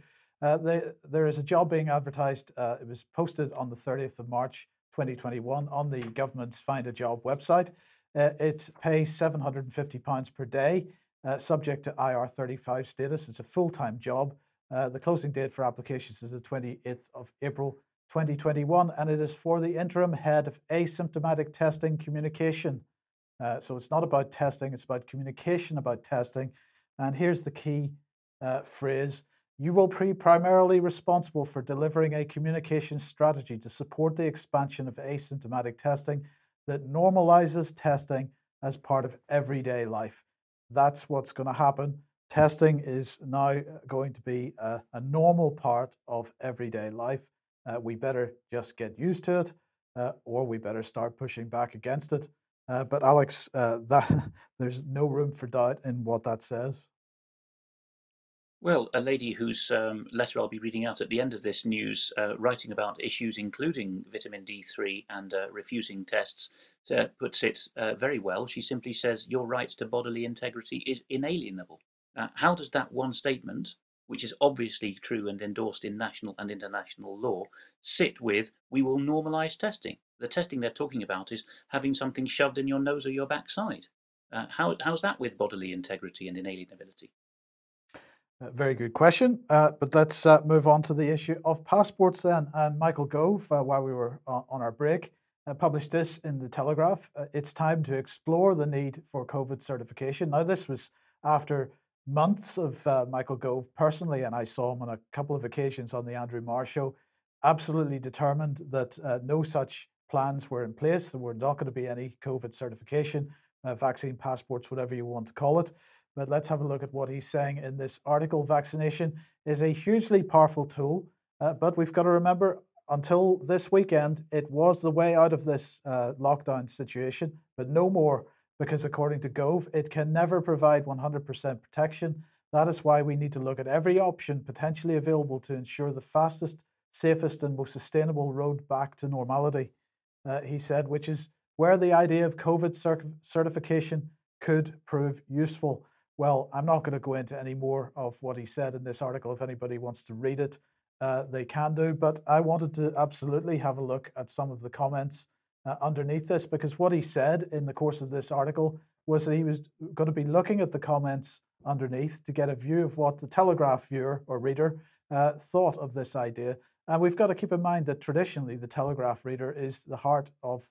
Uh, they, there is a job being advertised. Uh, it was posted on the 30th of March 2021 on the government's Find a Job website. Uh, it pays £750 per day, uh, subject to IR35 status. It's a full time job. Uh, the closing date for applications is the 28th of April 2021, and it is for the interim head of asymptomatic testing communication. So it's not about testing, it's about communication about testing. And here's the key phrase you will be primarily responsible for delivering a communication strategy to support the expansion of asymptomatic testing that normalizes testing as part of everyday life. That's what's going to happen. Testing is now going to be a, a normal part of everyday life. Uh, we better just get used to it, uh, or we better start pushing back against it. Uh, but Alex, uh, that there's no room for doubt in what that says. Well, a lady whose um, letter I'll be reading out at the end of this news, uh, writing about issues including vitamin D3 and uh, refusing tests, uh, puts it uh, very well. She simply says, Your right to bodily integrity is inalienable. Uh, how does that one statement, which is obviously true and endorsed in national and international law, sit with we will normalise testing? The testing they're talking about is having something shoved in your nose or your backside. Uh, how, how's that with bodily integrity and inalienability? Uh, very good question. Uh, but let's uh, move on to the issue of passports then. And Michael Gove, uh, while we were on, our break, uh, published this in the Telegraph. Uh, it's time to explore the need for COVID certification. Now, this was after months of Michael Gove personally, and I saw him on a couple of occasions on the Andrew Marr show, absolutely determined that no such plans were in place. There were not going to be any COVID certification, vaccine passports, whatever you want to call it. But let's have a look at what he's saying in this article. Vaccination is a hugely powerful tool, uh, but we've got to remember until this weekend, it was the way out of this uh, lockdown situation, but no more, because according to Gove, it can never provide 100% protection. That is why we need to look at every option potentially available to ensure the fastest, safest, and most sustainable road back to normality. Uh, he said, which is where the idea of COVID certification could prove useful. Well, I'm not going to go into any more of what he said in this article. If anybody wants to read it, uh, they can do. But I wanted to absolutely have a look at some of the comments uh, underneath this because what he said in the course of this article was that he was going to be looking at the comments underneath to get a view of what the Telegraph viewer or reader uh, thought of this idea. And we've got to keep in mind that traditionally the Telegraph reader is the heart of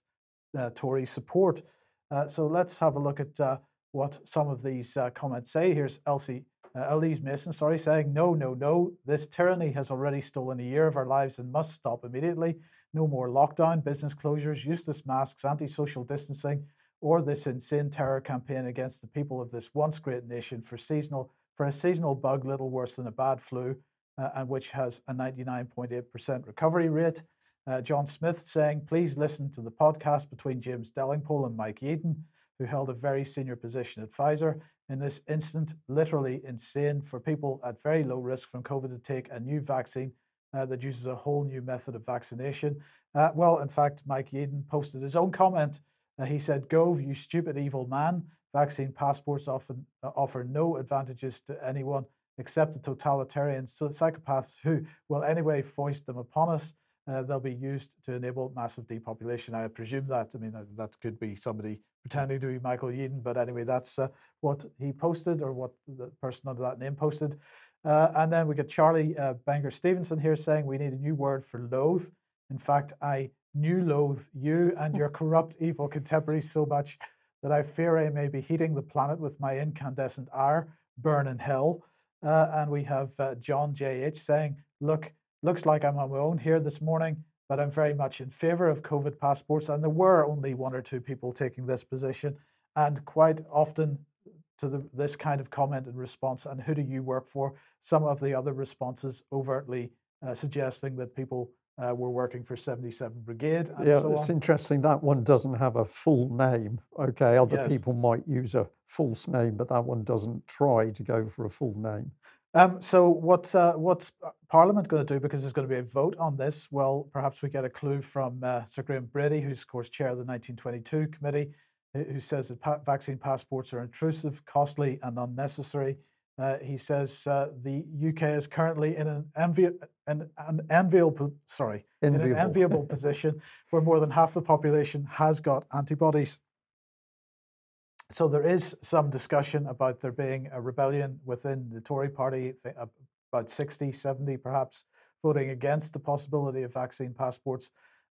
uh, Tory support. Uh, so let's have a look at uh, what some of these uh, comments say. Here's Elsie, uh, Elise Mason, sorry, saying, no, no, no, this tyranny has already stolen a year of our lives and must stop immediately. No more lockdown, business closures, useless masks, anti-social distancing, or this insane terror campaign against the people of this once great nation for seasonal for a seasonal bug little worse than a bad flu, uh, and which has a 99.8% recovery rate. Uh, John Smith saying, please listen to the podcast between James Delingpole and Mike Yeadon who held a very senior position at Pfizer. In this instant, literally insane for people at very low risk from COVID to take a new vaccine uh, that uses a whole new method of vaccination. Uh, well, in fact, Mike Yeadon posted his own comment Uh, he said, Gove, you stupid evil man. Vaccine passports often uh, offer no advantages to anyone except the totalitarian psychopaths who will anyway foist them upon us. Uh, they'll be used to enable massive depopulation. I presume that. I mean, that, that could be somebody pretending to be Michael Yeadon, but anyway, that's uh, what he posted or what the person under that name posted. Uh, and then we get Charlie uh, Banger Stevenson here saying we need a new word for loathe. In fact, I new loathe you and your corrupt, evil contemporaries so much that I fear I may be heating the planet with my incandescent ire, burn in hell. Uh, and we have uh, John J.H. saying, Look, looks like I'm on my own here this morning, but I'm very much in favor of COVID passports. And there were only one or two people taking this position. And quite often, to the, this kind of comment and response, and who do you work for? Some of the other responses overtly uh, suggesting that people uh, were working for 77 Brigade. yeah, so it's on. interesting that one doesn't have a full name. Okay, other Yes. people might use a false name, but that one doesn't try to go for a full name. Um, so what's uh, what's Parliament going to do? Because there's going to be a vote on this. Well, perhaps we get a clue from uh, Sir Graham Brady, who's of course chair of the 1922 committee, who says that pa- vaccine passports are intrusive, costly, and unnecessary. Uh, he says uh, the UK is currently in an, envi- an, an enviable, sorry, in an Enviable. enviable position where more than half the population has got antibodies. So there is some discussion about there being a rebellion within the Tory party, about 60, 70 perhaps, voting against the possibility of vaccine passports,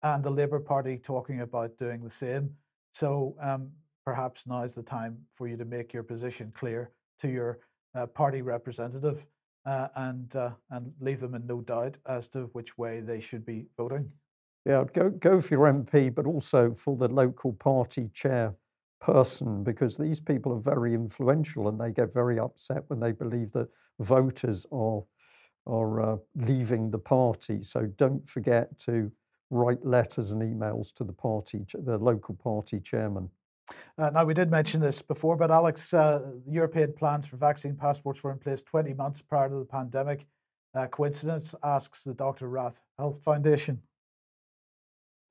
and the Labour Party talking about doing the same. So um, perhaps now is the time for you to make your position clear to your uh, party representative uh, and uh, and leave them in no doubt as to which way they should be voting. Yeah, go go for your MP, but also for the local party chair person, because these people are very influential and they get very upset when they believe that voters are are uh, leaving the party. So don't forget to write letters and emails to the party, the local party chairman. Uh, now, we did mention this before, but Alex, uh, European plans for vaccine passports were in place 20 months prior to the pandemic. Uh, coincidence, asks the Dr. Rath Health Foundation.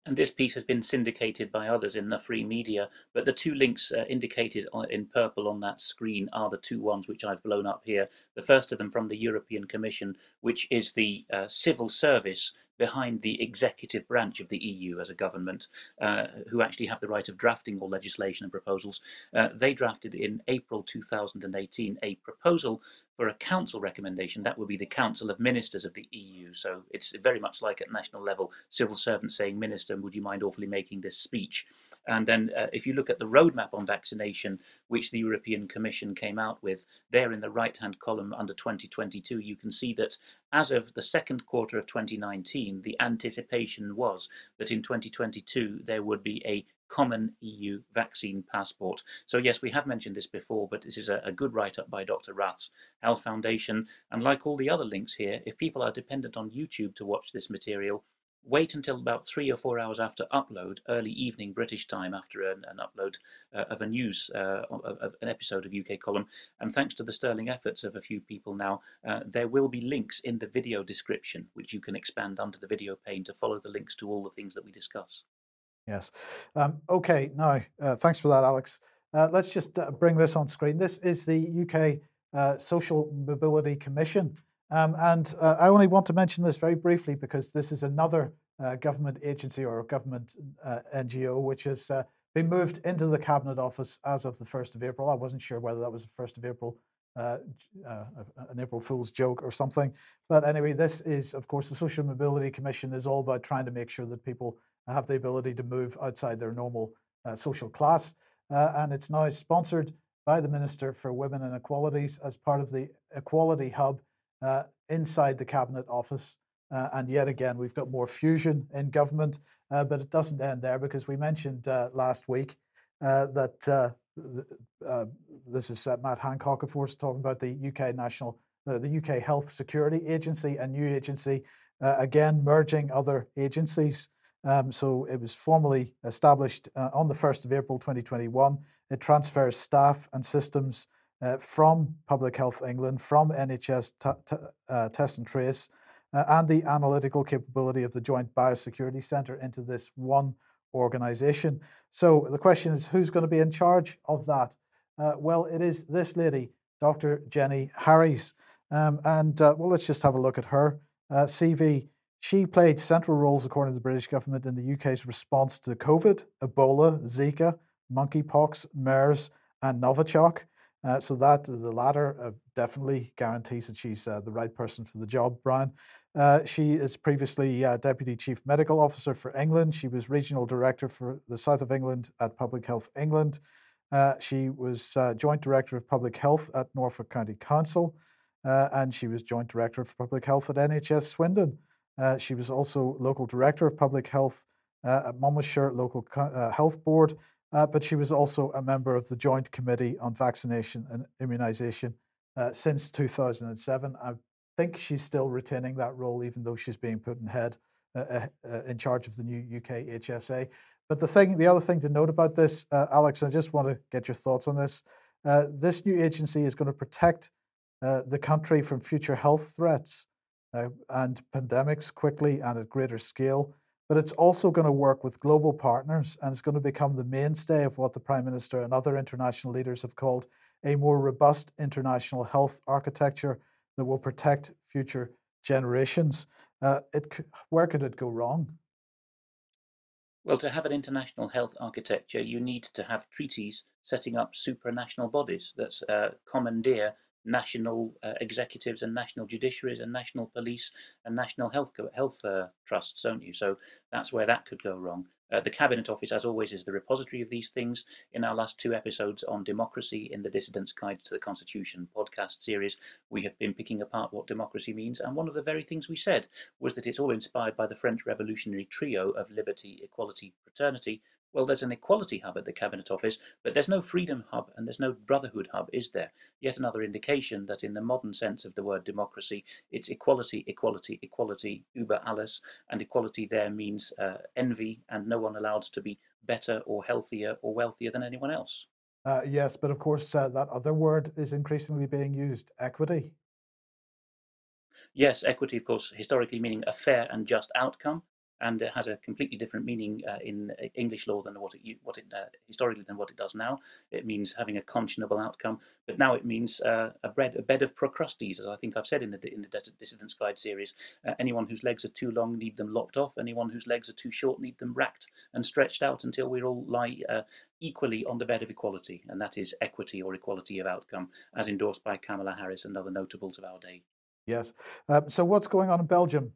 And this piece has been syndicated by others in the free media, but the two links uh, indicated in purple on that screen are the two ones which I've blown up here. The first of them from the European Commission, which is the uh, civil service behind the executive branch of the EU as a government, uh, who actually have the right of drafting all legislation and proposals. Uh, they drafted in April 2018 a proposal for a council recommendation. That would be the Council of Ministers of the EU. So it's very much like at national level, civil servants saying, Minister, would you mind awfully making this speech? And then, uh, if you look at the roadmap on vaccination, which the European Commission came out with, there in the right hand column under 2022, you can see that as of the second quarter of 2019, the anticipation was that in 2022 there would be a common EU vaccine passport. So, yes, we have mentioned this before, but this is a, a good write up by Dr. Rath's Health Foundation. And like all the other links here, if people are dependent on YouTube to watch this material, wait until about three or four hours after upload, early evening British time after an, an upload uh, of a news, uh, of, of an episode of UK Column. And thanks to the sterling efforts of a few people now, uh, there will be links in the video description, which you can expand under the video pane to follow the links to all the things that we discuss. Yes. Um, okay, now, uh, thanks for that, Alex. Uh, let's just uh, bring this on screen. This is the UK Social Mobility Commission. Um, and uh, I only want to mention this very briefly because this is another uh, government agency or government uh, NGO which has uh, been moved into the Cabinet Office as of the 1st of April. I wasn't sure whether that was the 1st of April, uh, uh, an April Fool's joke or something. But anyway, this is, of course, the Social Mobility Commission is all about trying to make sure that people have the ability to move outside their normal social class. And it's now sponsored by the Minister for Women and Equalities as part of the Equality Hub uh, inside the Cabinet Office. Uh, and yet again, we've got more fusion in government, uh, but it doesn't end there because we mentioned uh, last week uh, that th- this is Matt Hancock, of course, talking about the UK National, the UK Health Security Agency, a new agency, again merging other agencies. Um, so it was formally established on the 1st of April 2021. It transfers staff and systems uh, from Public Health England, from NHS t- t- uh, Test and Trace, uh, and the analytical capability of the Joint Biosecurity Centre into this one organization. So the question is who's going to be in charge of that? Uh, well, it is this lady, Dr. Jenny Harries. Um, and uh, well, let's just have a look at her CV. She played central roles, according to the British government, in the UK's response to COVID, Ebola, Zika, monkeypox, MERS, and Novichok. Uh, so that the latter uh, definitely guarantees that she's uh, the right person for the job, Brian. Uh, she is previously uh, Deputy Chief Medical Officer for England. She was Regional Director for the South of England at Public Health England. Uh, she was Joint Director of Public Health at Norfolk County Council, and she was Joint Director of Public Health at NHS Swindon. she was also Local Director of Public Health at Monmouthshire Local Health Board uh, but she was also a member of the Joint Committee on Vaccination and Immunisation uh, since 2007. I think she's still retaining that role, even though she's being put in head uh, uh, uh in charge of the new UK HSA. But the thing, the other thing to note about this, uh, Alex, I just want to get your thoughts on this. this new agency is going to protect the country from future health threats and pandemics quickly and at greater scale but it's also going to work with global partners and it's going to become the mainstay of what the Prime Minister and other international leaders have called a more robust international health architecture that will protect future generations. Uh, it, where could it go wrong? Well, to have an international health architecture, you need to have treaties setting up supranational bodies that uh, commandeer national uh, executives and national judiciaries and national police and national health health uh, trusts, don't you? So that's where that could go wrong. Uh, the Cabinet Office, as always, is the repository of these things. In our last two episodes on democracy in the Dissident's Guide to the Constitution podcast series, we have been picking apart what democracy means. And one of the very things we said was that it's all inspired by the French revolutionary trio of liberty, equality, fraternity, well, there's an equality hub at the Cabinet Office, but there's no freedom hub and there's no brotherhood hub, is there? Yet another indication that in the modern sense of the word democracy, it's equality, equality, equality, über alles, and equality there means uh, envy and no one allowed to be better or healthier or wealthier than anyone else. Uh, yes, but of course, uh, that other word is increasingly being used equity. Yes, equity, of course, historically meaning a fair and just outcome and it has a completely different meaning uh, in uh, English law than what it what it uh, historically than what it does now. It means having a conscionable outcome, but now it means uh, a bed a bed of Procrustes, as I think I've said in the in the Dissident's Guide series. Uh, anyone whose legs are too long need them lopped off. Anyone whose legs are too short need them racked and stretched out until we all lie uh, equally on the bed of equality, and that is equity or equality of outcome, as endorsed by Kamala Harris and other notables of our day. Yes. so what's going on in Belgium?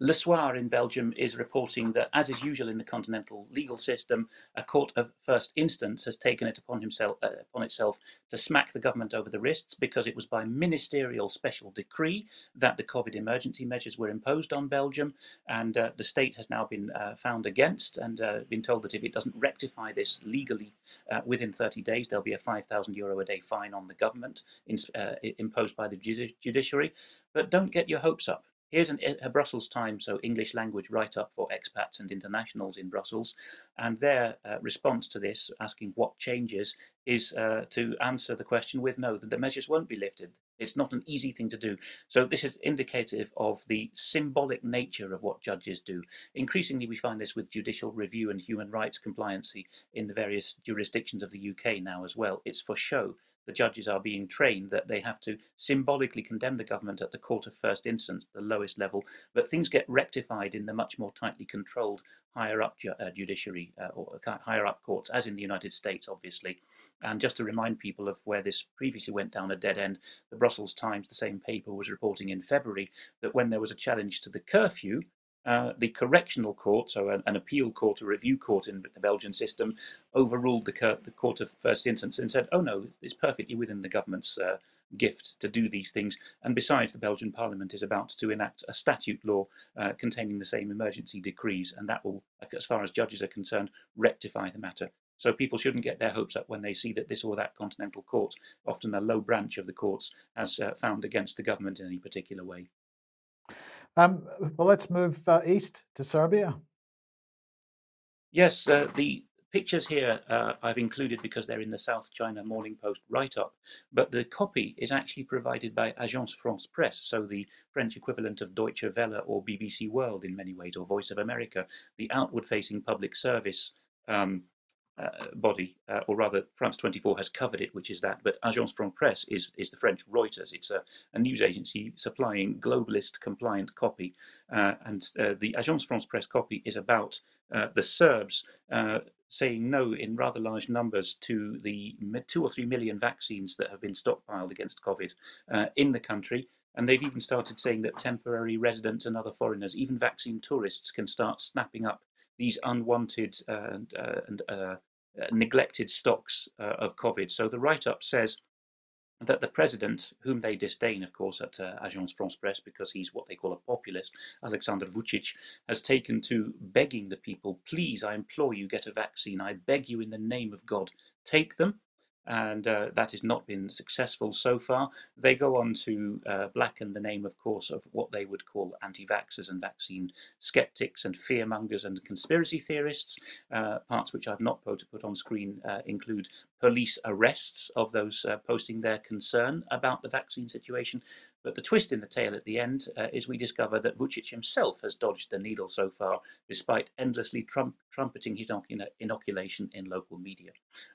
Le Soir in Belgium is reporting that, as is usual in the continental legal system, a court of first instance has taken it upon, himself, uh, upon itself to smack the government over the wrists because it was by ministerial special decree that the COVID emergency measures were imposed on Belgium. And uh, the state has now been uh, found against and uh, been told that if it doesn't rectify this legally uh, within 30 days, there'll be a 5,000 euro a day fine on the government in, uh, imposed by the judiciary. But don't get your hopes up Here's an, a Brussels Times, so English language write up for expats and internationals in Brussels. And their uh, response to this, asking what changes, is uh, to answer the question with no, that the measures won't be lifted. It's not an easy thing to do. So, this is indicative of the symbolic nature of what judges do. Increasingly, we find this with judicial review and human rights compliancy in the various jurisdictions of the UK now as well. It's for show the judges are being trained that they have to symbolically condemn the government at the court of first instance, the lowest level, but things get rectified in the much more tightly controlled higher up ju- uh, judiciary uh, or higher up courts, as in the United States, obviously. And just to remind people of where this previously went down a dead end, the Brussels Times, the same paper, was reporting in February that when there was a challenge to the curfew, uh, the correctional court, so an, an, appeal court, a review court in the Belgian system, overruled the, the, court of first instance and said, oh no, it's perfectly within the government's uh, gift to do these things. And besides, the Belgian parliament is about to enact a statute law uh, containing the same emergency decrees, and that will, as far as judges are concerned, rectify the matter. So people shouldn't get their hopes up when they see that this or that continental court, often a low branch of the courts, has uh, found against the government in any particular way. Um, well, let's move uh, east to Serbia. Yes, uh, the pictures here uh, I've included because they're in the South China Morning Post write-up, but the copy is actually provided by Agence France Presse, so the French equivalent of Deutsche Welle or BBC World in many ways, or Voice of America, the outward-facing public service um, body, uh, or rather, France 24 has covered it, which is that. But Agence France Presse is, is the French Reuters. It's a, a news agency supplying globalist compliant copy. Uh, and uh, the Agence France Presse copy is about uh, the Serbs uh, saying no in rather large numbers to the two or three million vaccines that have been stockpiled against COVID in the country. And they've even started saying that temporary residents and other foreigners, even vaccine tourists, can start snapping up these unwanted and, uh, and uh, uh, neglected stocks of COVID. So the write-up says that the president, whom they disdain, of course, at uh, Agence France Presse, because he's what they call a populist, Alexander Vucic, has taken to begging the people, please, I implore you, get a vaccine. I beg you in the name of God, take them and uh, that has not been successful so far. They go on to uh, blacken the name, of course, of what they would call anti vaxxers and vaccine skeptics and fearmongers and conspiracy theorists. Uh, parts which I've not put, put on screen uh, include police arrests of those uh, posting their concern about the vaccine situation, but the twist in the tale at the end uh, is we discover that Vucic himself has dodged the needle so far, despite endlessly trump- trumpeting his inoculation in local media.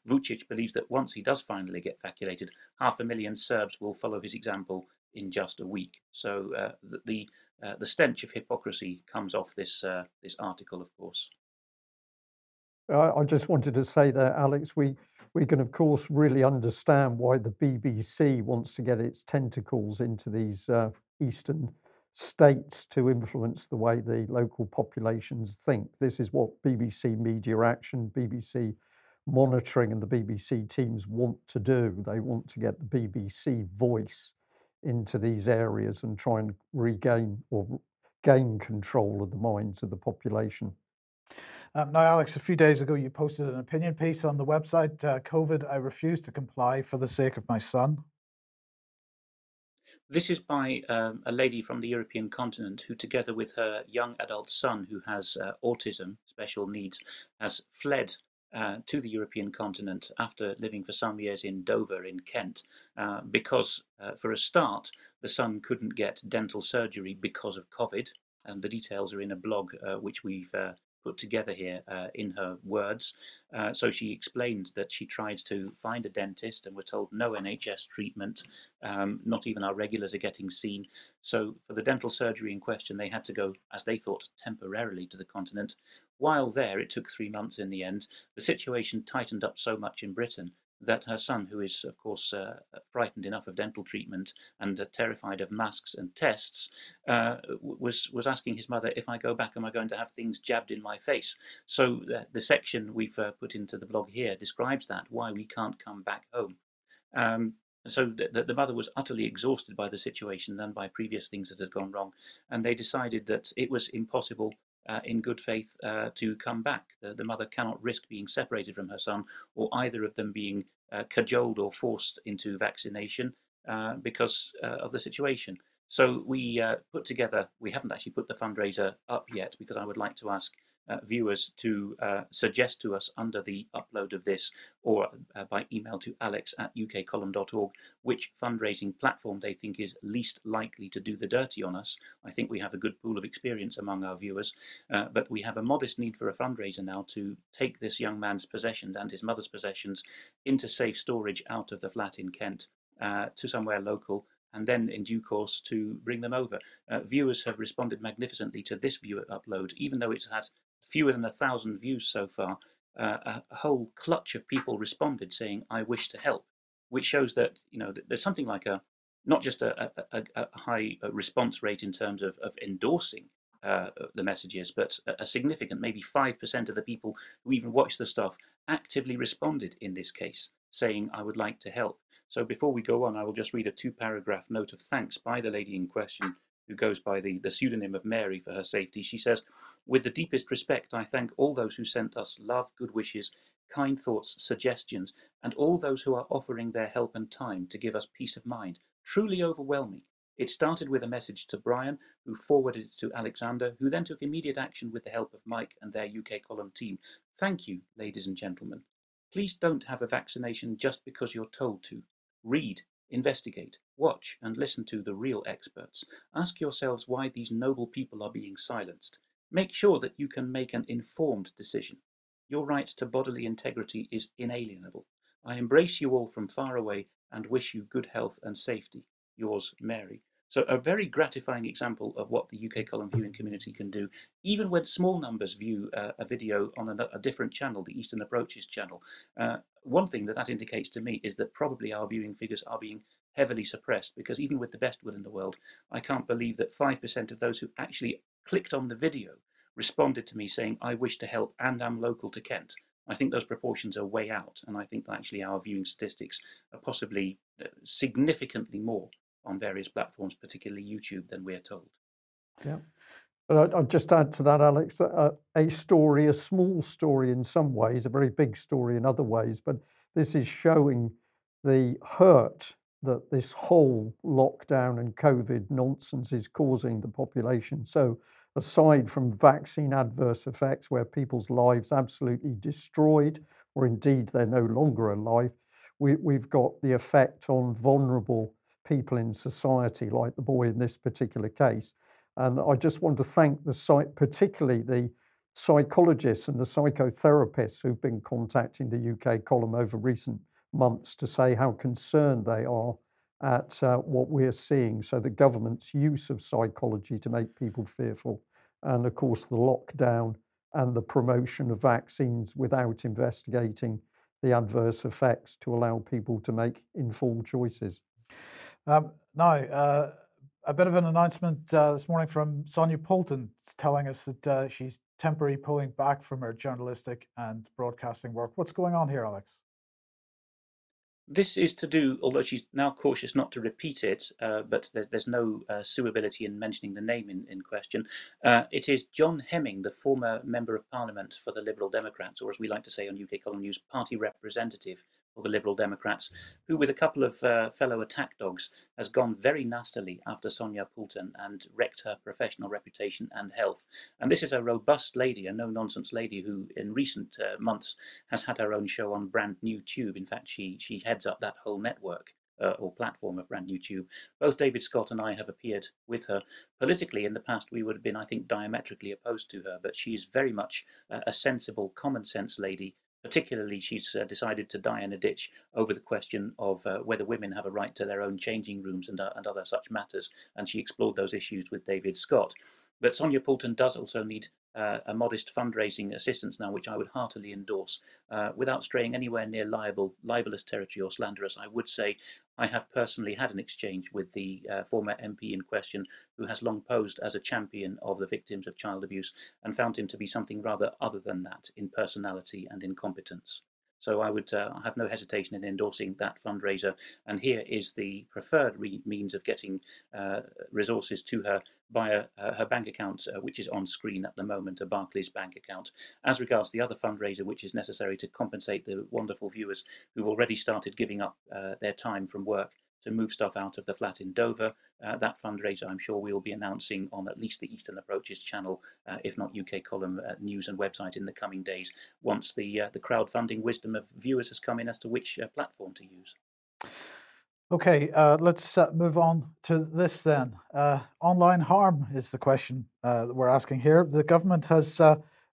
Vucic believes that once he does finally get vaccinated, half a million Serbs will follow his example in just a week. So uh, the the, uh, the, stench of hypocrisy comes off this uh, this article, of course. I just wanted to say that, Alex, we we can, of course, really understand why the BBC wants to get its tentacles into these uh, eastern states to influence the way the local populations think. This is what BBC Media Action, BBC Monitoring, and the BBC teams want to do. They want to get the BBC voice into these areas and try and regain or gain control of the minds of the population. Um, now, Alex, a few days ago, you posted an opinion piece on the website uh, COVID, I refuse to comply for the sake of my son. This is by um, a lady from the European continent who, together with her young adult son who has uh, autism, special needs, has fled uh, to the European continent after living for some years in Dover in Kent, uh, because, uh, for a start, the son couldn't get dental surgery because of COVID. And the details are in a blog uh, which we've uh, put together here uh, in her words. Uh, so she explained that she tried to find a dentist and were told no NHS treatment, um, not even our regulars are getting seen. So for the dental surgery in question, they had to go, as they thought, temporarily to the continent. While there, it took three months in the end. The situation tightened up so much in Britain that her son, who is, of course, uh, frightened enough of dental treatment and uh, terrified of masks and tests, uh, was was asking his mother, "If I go back, am I going to have things jabbed in my face?" So uh, the section we've uh, put into the blog here describes that why we can't come back home. Um, so the, the, mother was utterly exhausted by the situation and by previous things that had gone wrong, and they decided that it was impossible uh, in good faith uh, to come back. The, the, mother cannot risk being separated from her son or either of them being uh, cajoled or forced into vaccination uh, because uh, of the situation. So we uh, put together, we haven't actually put the fundraiser up yet because I would like to ask uh, viewers to uh, suggest to us under the upload of this or uh, by email to alex at ukcolumn.org which fundraising platform they think is least likely to do the dirty on us. I think we have a good pool of experience among our viewers, uh, but we have a modest need for a fundraiser now to take this young man's possessions and his mother's possessions into safe storage out of the flat in Kent uh, to somewhere local and then in due course to bring them over. Uh, viewers have responded magnificently to this viewer upload, even though it's had fewer than a thousand views so far, uh, a, a, whole clutch of people responded saying, I wish to help, which shows that, you know, there's something like a, not just a, a, a high uh, response rate in terms of, of endorsing uh, the messages, but a significant, maybe 5% of the people who even watched the stuff actively responded in this case, saying, I would like to help. So before we go on, I will just read a two paragraph note of thanks by the lady in question who goes by the, the pseudonym of Mary for her safety, she says, With the deepest respect, I thank all those who sent us love, good wishes, kind thoughts, suggestions, and all those who are offering their help and time to give us peace of mind. Truly overwhelming. It started with a message to Brian, who forwarded it to Alexander, who then took immediate action with the help of Mike and their UK column team. Thank you, ladies and gentlemen. Please don't have a vaccination just because you're told to. Read, investigate, watch, and listen to the real experts. Ask yourselves why these noble people are being silenced. Make sure that you can make an informed decision. Your right to bodily integrity is inalienable. I embrace you all from far away and wish you good health and safety. Yours, Mary. So a very gratifying example of what the UK column viewing community can do, even when small numbers view uh, a video on a, a, different channel, the Eastern Approaches channel. Uh, one thing that that indicates to me is that probably our viewing figures are being heavily suppressed because even with the best will in the world, I can't believe that 5% of those who actually clicked on the video responded to me saying, I wish to help and am local to Kent. I think those proportions are way out, and I think that actually our viewing statistics are possibly uh, significantly more on various platforms, particularly YouTube, than we're told. Yeah. But I'll just add to that, Alex, uh, a story, a small story in some ways, a very big story in other ways, but this is showing the hurt that this whole lockdown and COVID nonsense is causing the population. So, aside from vaccine adverse effects where people's lives absolutely destroyed, or indeed they're no longer alive, we, we've got the effect on vulnerable people in society, like the boy in this particular case. And I just want to thank the site, particularly the psychologists and the psychotherapists who've been contacting the UK column over recent months to say how concerned they are at uh, what we're seeing. So, the government's use of psychology to make people fearful, and of course, the lockdown and the promotion of vaccines without investigating the adverse effects to allow people to make informed choices. Um, now, uh, a bit of an announcement uh, this morning from Sonia Poulton telling us that uh, she's temporarily pulling back from her journalistic and broadcasting work. What's going on here, Alex? This is to do, although she's now cautious not to repeat it, uh, but there, there's no uh, suability in mentioning the name in, in question. Uh, it is John Hemming, the former Member of Parliament for the Liberal Democrats, or as we like to say on UK Column News, party representative or the Liberal Democrats, who, with a couple of uh, fellow attack dogs, has gone very nastily after Sonia Poulton and wrecked her professional reputation and health. And this is a robust lady, a no nonsense lady, who in recent uh, months has had her own show on Brand New Tube. In fact, she, she heads up that whole network. Uh, or platform of Brand New Tube. Both David Scott and I have appeared with her. Politically, in the past, we would have been, I think, diametrically opposed to her, but she is very much uh, a sensible, common sense lady Particularly, she's uh, decided to die in a ditch over the question of uh, whether women have a right to their own changing rooms and, uh, and other such matters. And she explored those issues with David Scott. But Sonia Poulton does also need uh, a modest fundraising assistance now, which I would heartily endorse. Uh, without straying anywhere near libel, libelous territory or slanderous, I would say I have personally had an exchange with the uh, former MP in question, who has long posed as a champion of the victims of child abuse and found him to be something rather other than that in personality and in competence. So I would uh, have no hesitation in endorsing that fundraiser. And here is the preferred re- means of getting uh, resources to her via uh, her bank account, uh, which is on screen at the moment, a Barclays bank account. As regards the other fundraiser, which is necessary to compensate the wonderful viewers who've already started giving up uh, their time from work to move stuff out of the flat in Dover. Uh, that fundraiser, I'm sure we'll be announcing on at least the Eastern Approaches channel, uh, if not UK column uh, news and website in the coming days, once the the crowdfunding wisdom of viewers has come in as to which platform to use. Okay, uh, let's move on to this then. online harm is the question that we're asking here. The government has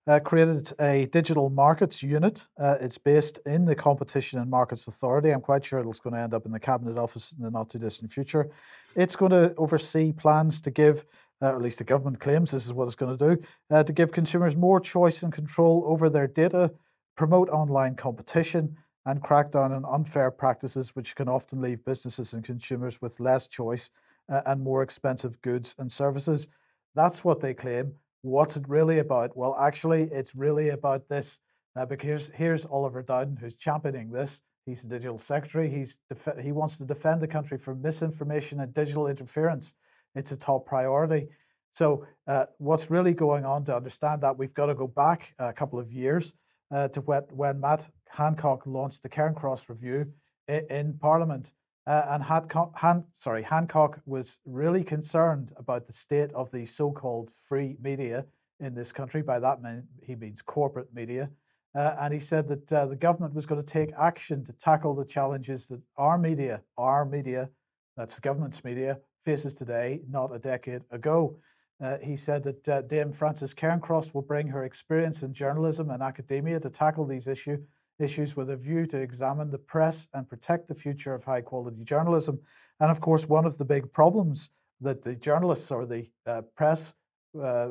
uh, created a digital markets unit. Uh, it's based in the Competition and Markets Authority. I'm quite sure it's going to end up in the Cabinet Office in the not too distant future. It's going to oversee plans to give, uh, or at least the government claims this is what it's going to do, uh, to give consumers more choice and control over their data, promote online competition, and crack down on unfair practices, which can often leave businesses and consumers with less choice uh, and more expensive goods and services. That's what they claim. What's it really about? Well, actually, it's really about this. Uh, because here's Oliver Dowden, who's championing this. He's the digital secretary. He's def- he wants to defend the country from misinformation and digital interference. It's a top priority. So, uh, what's really going on to understand that, we've got to go back a couple of years uh, to when, when Matt Hancock launched the Cairncross Review in, in Parliament. Uh, and Hancock, Han, sorry, Hancock was really concerned about the state of the so-called free media in this country. By that mean, he means corporate media. Uh, and he said that uh, the government was going to take action to tackle the challenges that our media, our media, that's the government's media, faces today, not a decade ago. Uh, he said that uh, Dame Frances Cairncross will bring her experience in journalism and academia to tackle these issue, issues with a view to examine the press and protect the future of high quality journalism. And of course, one of the big problems that the journalists or the uh, press uh,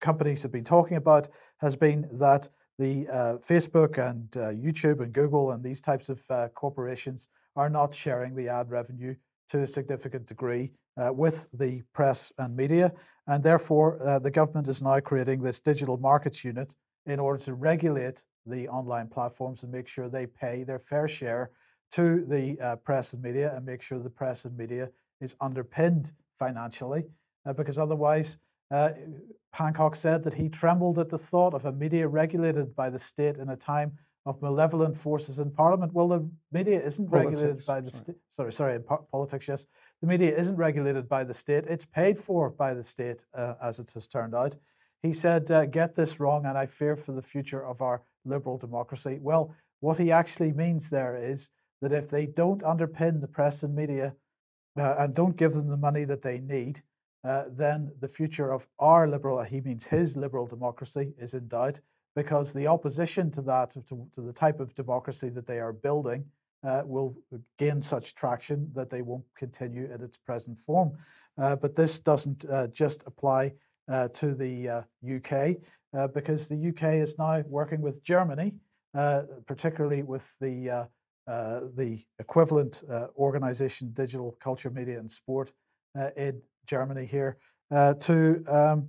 companies have been talking about has been that the uh, Facebook and uh, YouTube and Google and these types of corporations are not sharing the ad revenue to a significant degree uh, with the press and media. And therefore, uh, the government is now creating this digital markets unit in order to regulate the online platforms and make sure they pay their fair share to the uh, press and media and make sure the press and media is underpinned financially. because otherwise, uh, Hancock said that he trembled at the thought of a media regulated by the state in a time of malevolent forces in Parliament. Well, the media isn't politics, regulated by the state. Sorry, sorry, in po- politics, yes. The media isn't regulated by the state. It's paid for by the state, uh, as it has turned out. He said, uh, Get this wrong, and I fear for the future of our liberal democracy. Well, what he actually means there is that if they don't underpin the press and media uh, and don't give them the money that they need, uh, then the future of our liberal, he means his liberal democracy, is in doubt because the opposition to that, to, to the type of democracy that they are building, uh, will gain such traction that they won't continue in its present form. Uh, but this doesn't uh, just apply uh, to the UK because the UK is now working with Germany, particularly with the the equivalent organization, Digital Culture, Media and Sport, in Germany here uh, to um,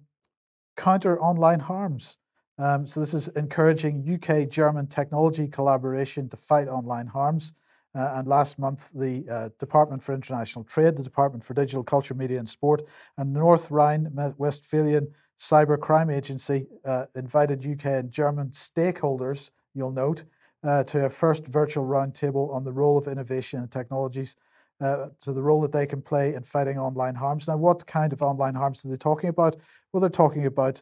counter online harms. Um, so this is encouraging UK German technology collaboration to fight online harms. Uh, and last month, the uh, Department for International Trade, the Department for Digital Culture, Media and Sport, and North Rhine Westphalian Cyber Crime Agency uh, invited UK and German stakeholders, you'll note, uh, to a first virtual roundtable on the role of innovation and technologies uh, to the role that they can play in fighting online harms. Now, what kind of online harms are they talking about? Well, they're talking about uh,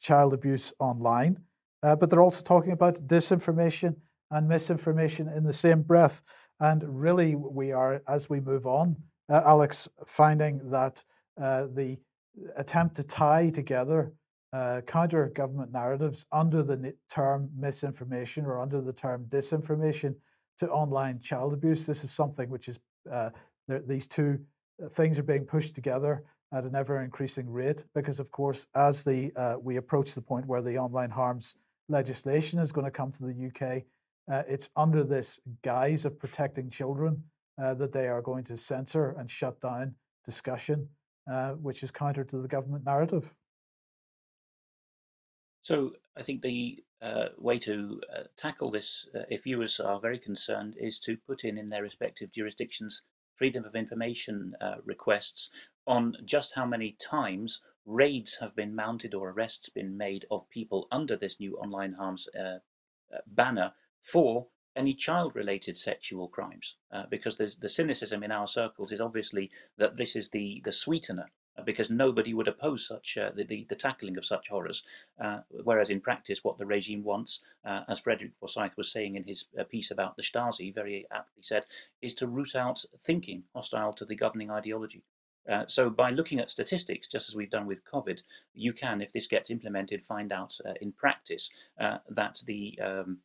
child abuse online, uh, but they're also talking about disinformation and misinformation in the same breath. And really, we are, as we move on, uh, Alex, finding that uh, the attempt to tie together uh, counter government narratives under the term misinformation or under the term disinformation to online child abuse. This is something which is uh, these two uh, things are being pushed together at an ever increasing rate because, of course, as the uh, we approach the point where the online harms legislation is going to come to the UK, uh, it's under this guise of protecting children uh, that they are going to censor and shut down discussion, uh, which is counter to the government narrative. So I think the uh, way to uh, tackle this, if viewers are very concerned, is to put in in their respective jurisdictions freedom of information uh, requests on just how many times raids have been mounted or arrests been made of people under this new online harms uh, uh, banner for any child-related sexual crimes, because the cynicism in our circles is obviously that this is the the sweetener uh, because nobody would oppose such uh, the, the, the, tackling of such horrors. Uh, whereas in practice, what the regime wants, uh, as Frederick Forsyth was saying in his uh, piece about the Stasi, very aptly said, is to root out thinking hostile to the governing ideology. Uh, so by looking at statistics, just as we've done with COVID, you can, if this gets implemented, find out in practice that the, um,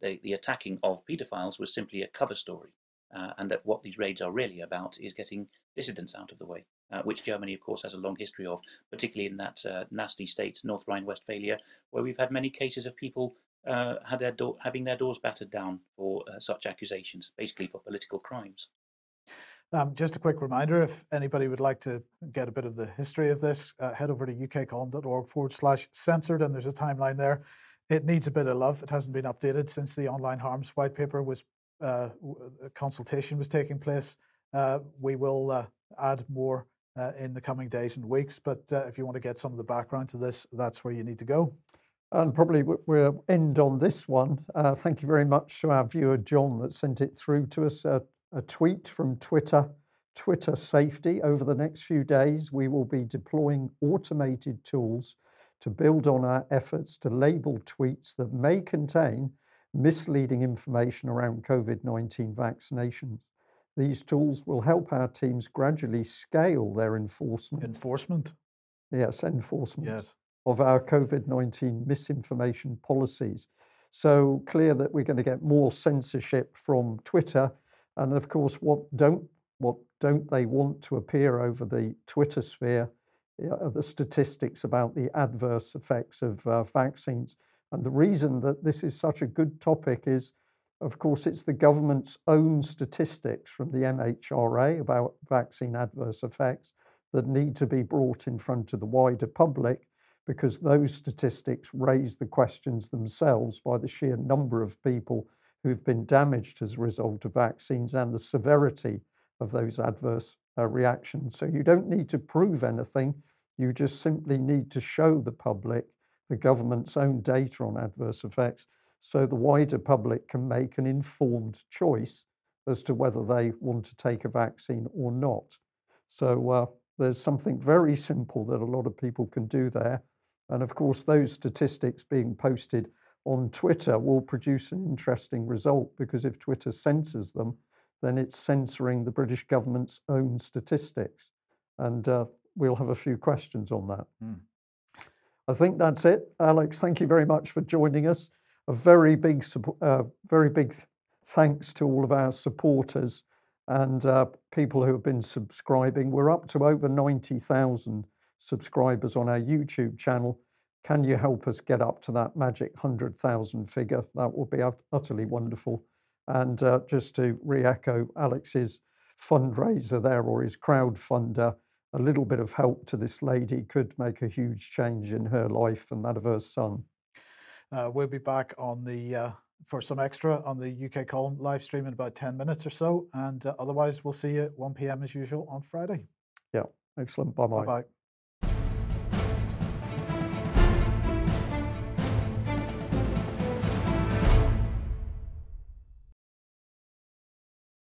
the, the attacking of paedophiles was simply a cover story. Uh, and that what these raids are really about is getting dissidents out of the way, uh, which Germany, of course, has a long history of, particularly in that uh, nasty state, North Rhine-Westphalia, where we've had many cases of people uh, had their having their doors battered down for uh, such accusations, basically for political crimes. Um, just a quick reminder, if anybody would like to get a bit of the history of this, uh, head over to ukcolumn.org forward slash censored, and there's a timeline there. It needs a bit of love. It hasn't been updated since the online harms white paper was uh, consultation was taking place. Uh, we will uh, add more in the coming days and weeks. But if you want to get some of the background to this, that's where you need to go. And probably we'll end on this one. Uh, thank you very much to our viewer John that sent it through to us. A tweet from Twitter, Twitter safety. Over the next few days, we will be deploying automated tools to build on our efforts to label tweets that may contain misleading information around COVID 19 vaccinations. These tools will help our teams gradually scale their enforcement. Enforcement. Yes, enforcement Yes. of our COVID 19 misinformation policies. So clear that we're going to get more censorship from Twitter. And of course, what don't what don't they want to appear over the Twitter sphere are the statistics about the adverse effects of uh, vaccines. And the reason that this is such a good topic is, of course, it's the government's own statistics from the MHRA about vaccine adverse effects that need to be brought in front of the wider public because those statistics raise the questions themselves by the sheer number of people who've been damaged as a result of vaccines and the severity of those adverse uh, reactions. So you don't need to prove anything, you just simply need to show the public the government's own data on adverse effects so the wider public can make an informed choice as to whether they want to take a vaccine or not. So uh, there's something very simple that a lot of people can do there. And of course, those statistics being posted on Twitter will produce an interesting result because if Twitter censors them, then it's censoring the British government's own statistics. And uh, we'll have a few questions on that. Mm. I think that's it. Alex, thank you very much for joining us. A very big, uh, very big thanks to all of our supporters and uh, people who have been subscribing. We're up to over 90,000 subscribers on our YouTube channel. Can you help us get up to that magic 100,000 figure? That would be utterly wonderful. And uh, just to re echo Alex's fundraiser there or his crowdfunder, a little bit of help to this lady could make a huge change in her life and that of her son. Uh, we'll be back on the uh, for some extra on the UK column live stream in about 10 minutes or so. And uh, otherwise, we'll see you at 1 p.m. as usual on Friday. Yeah, excellent. Bye bye. Bye bye.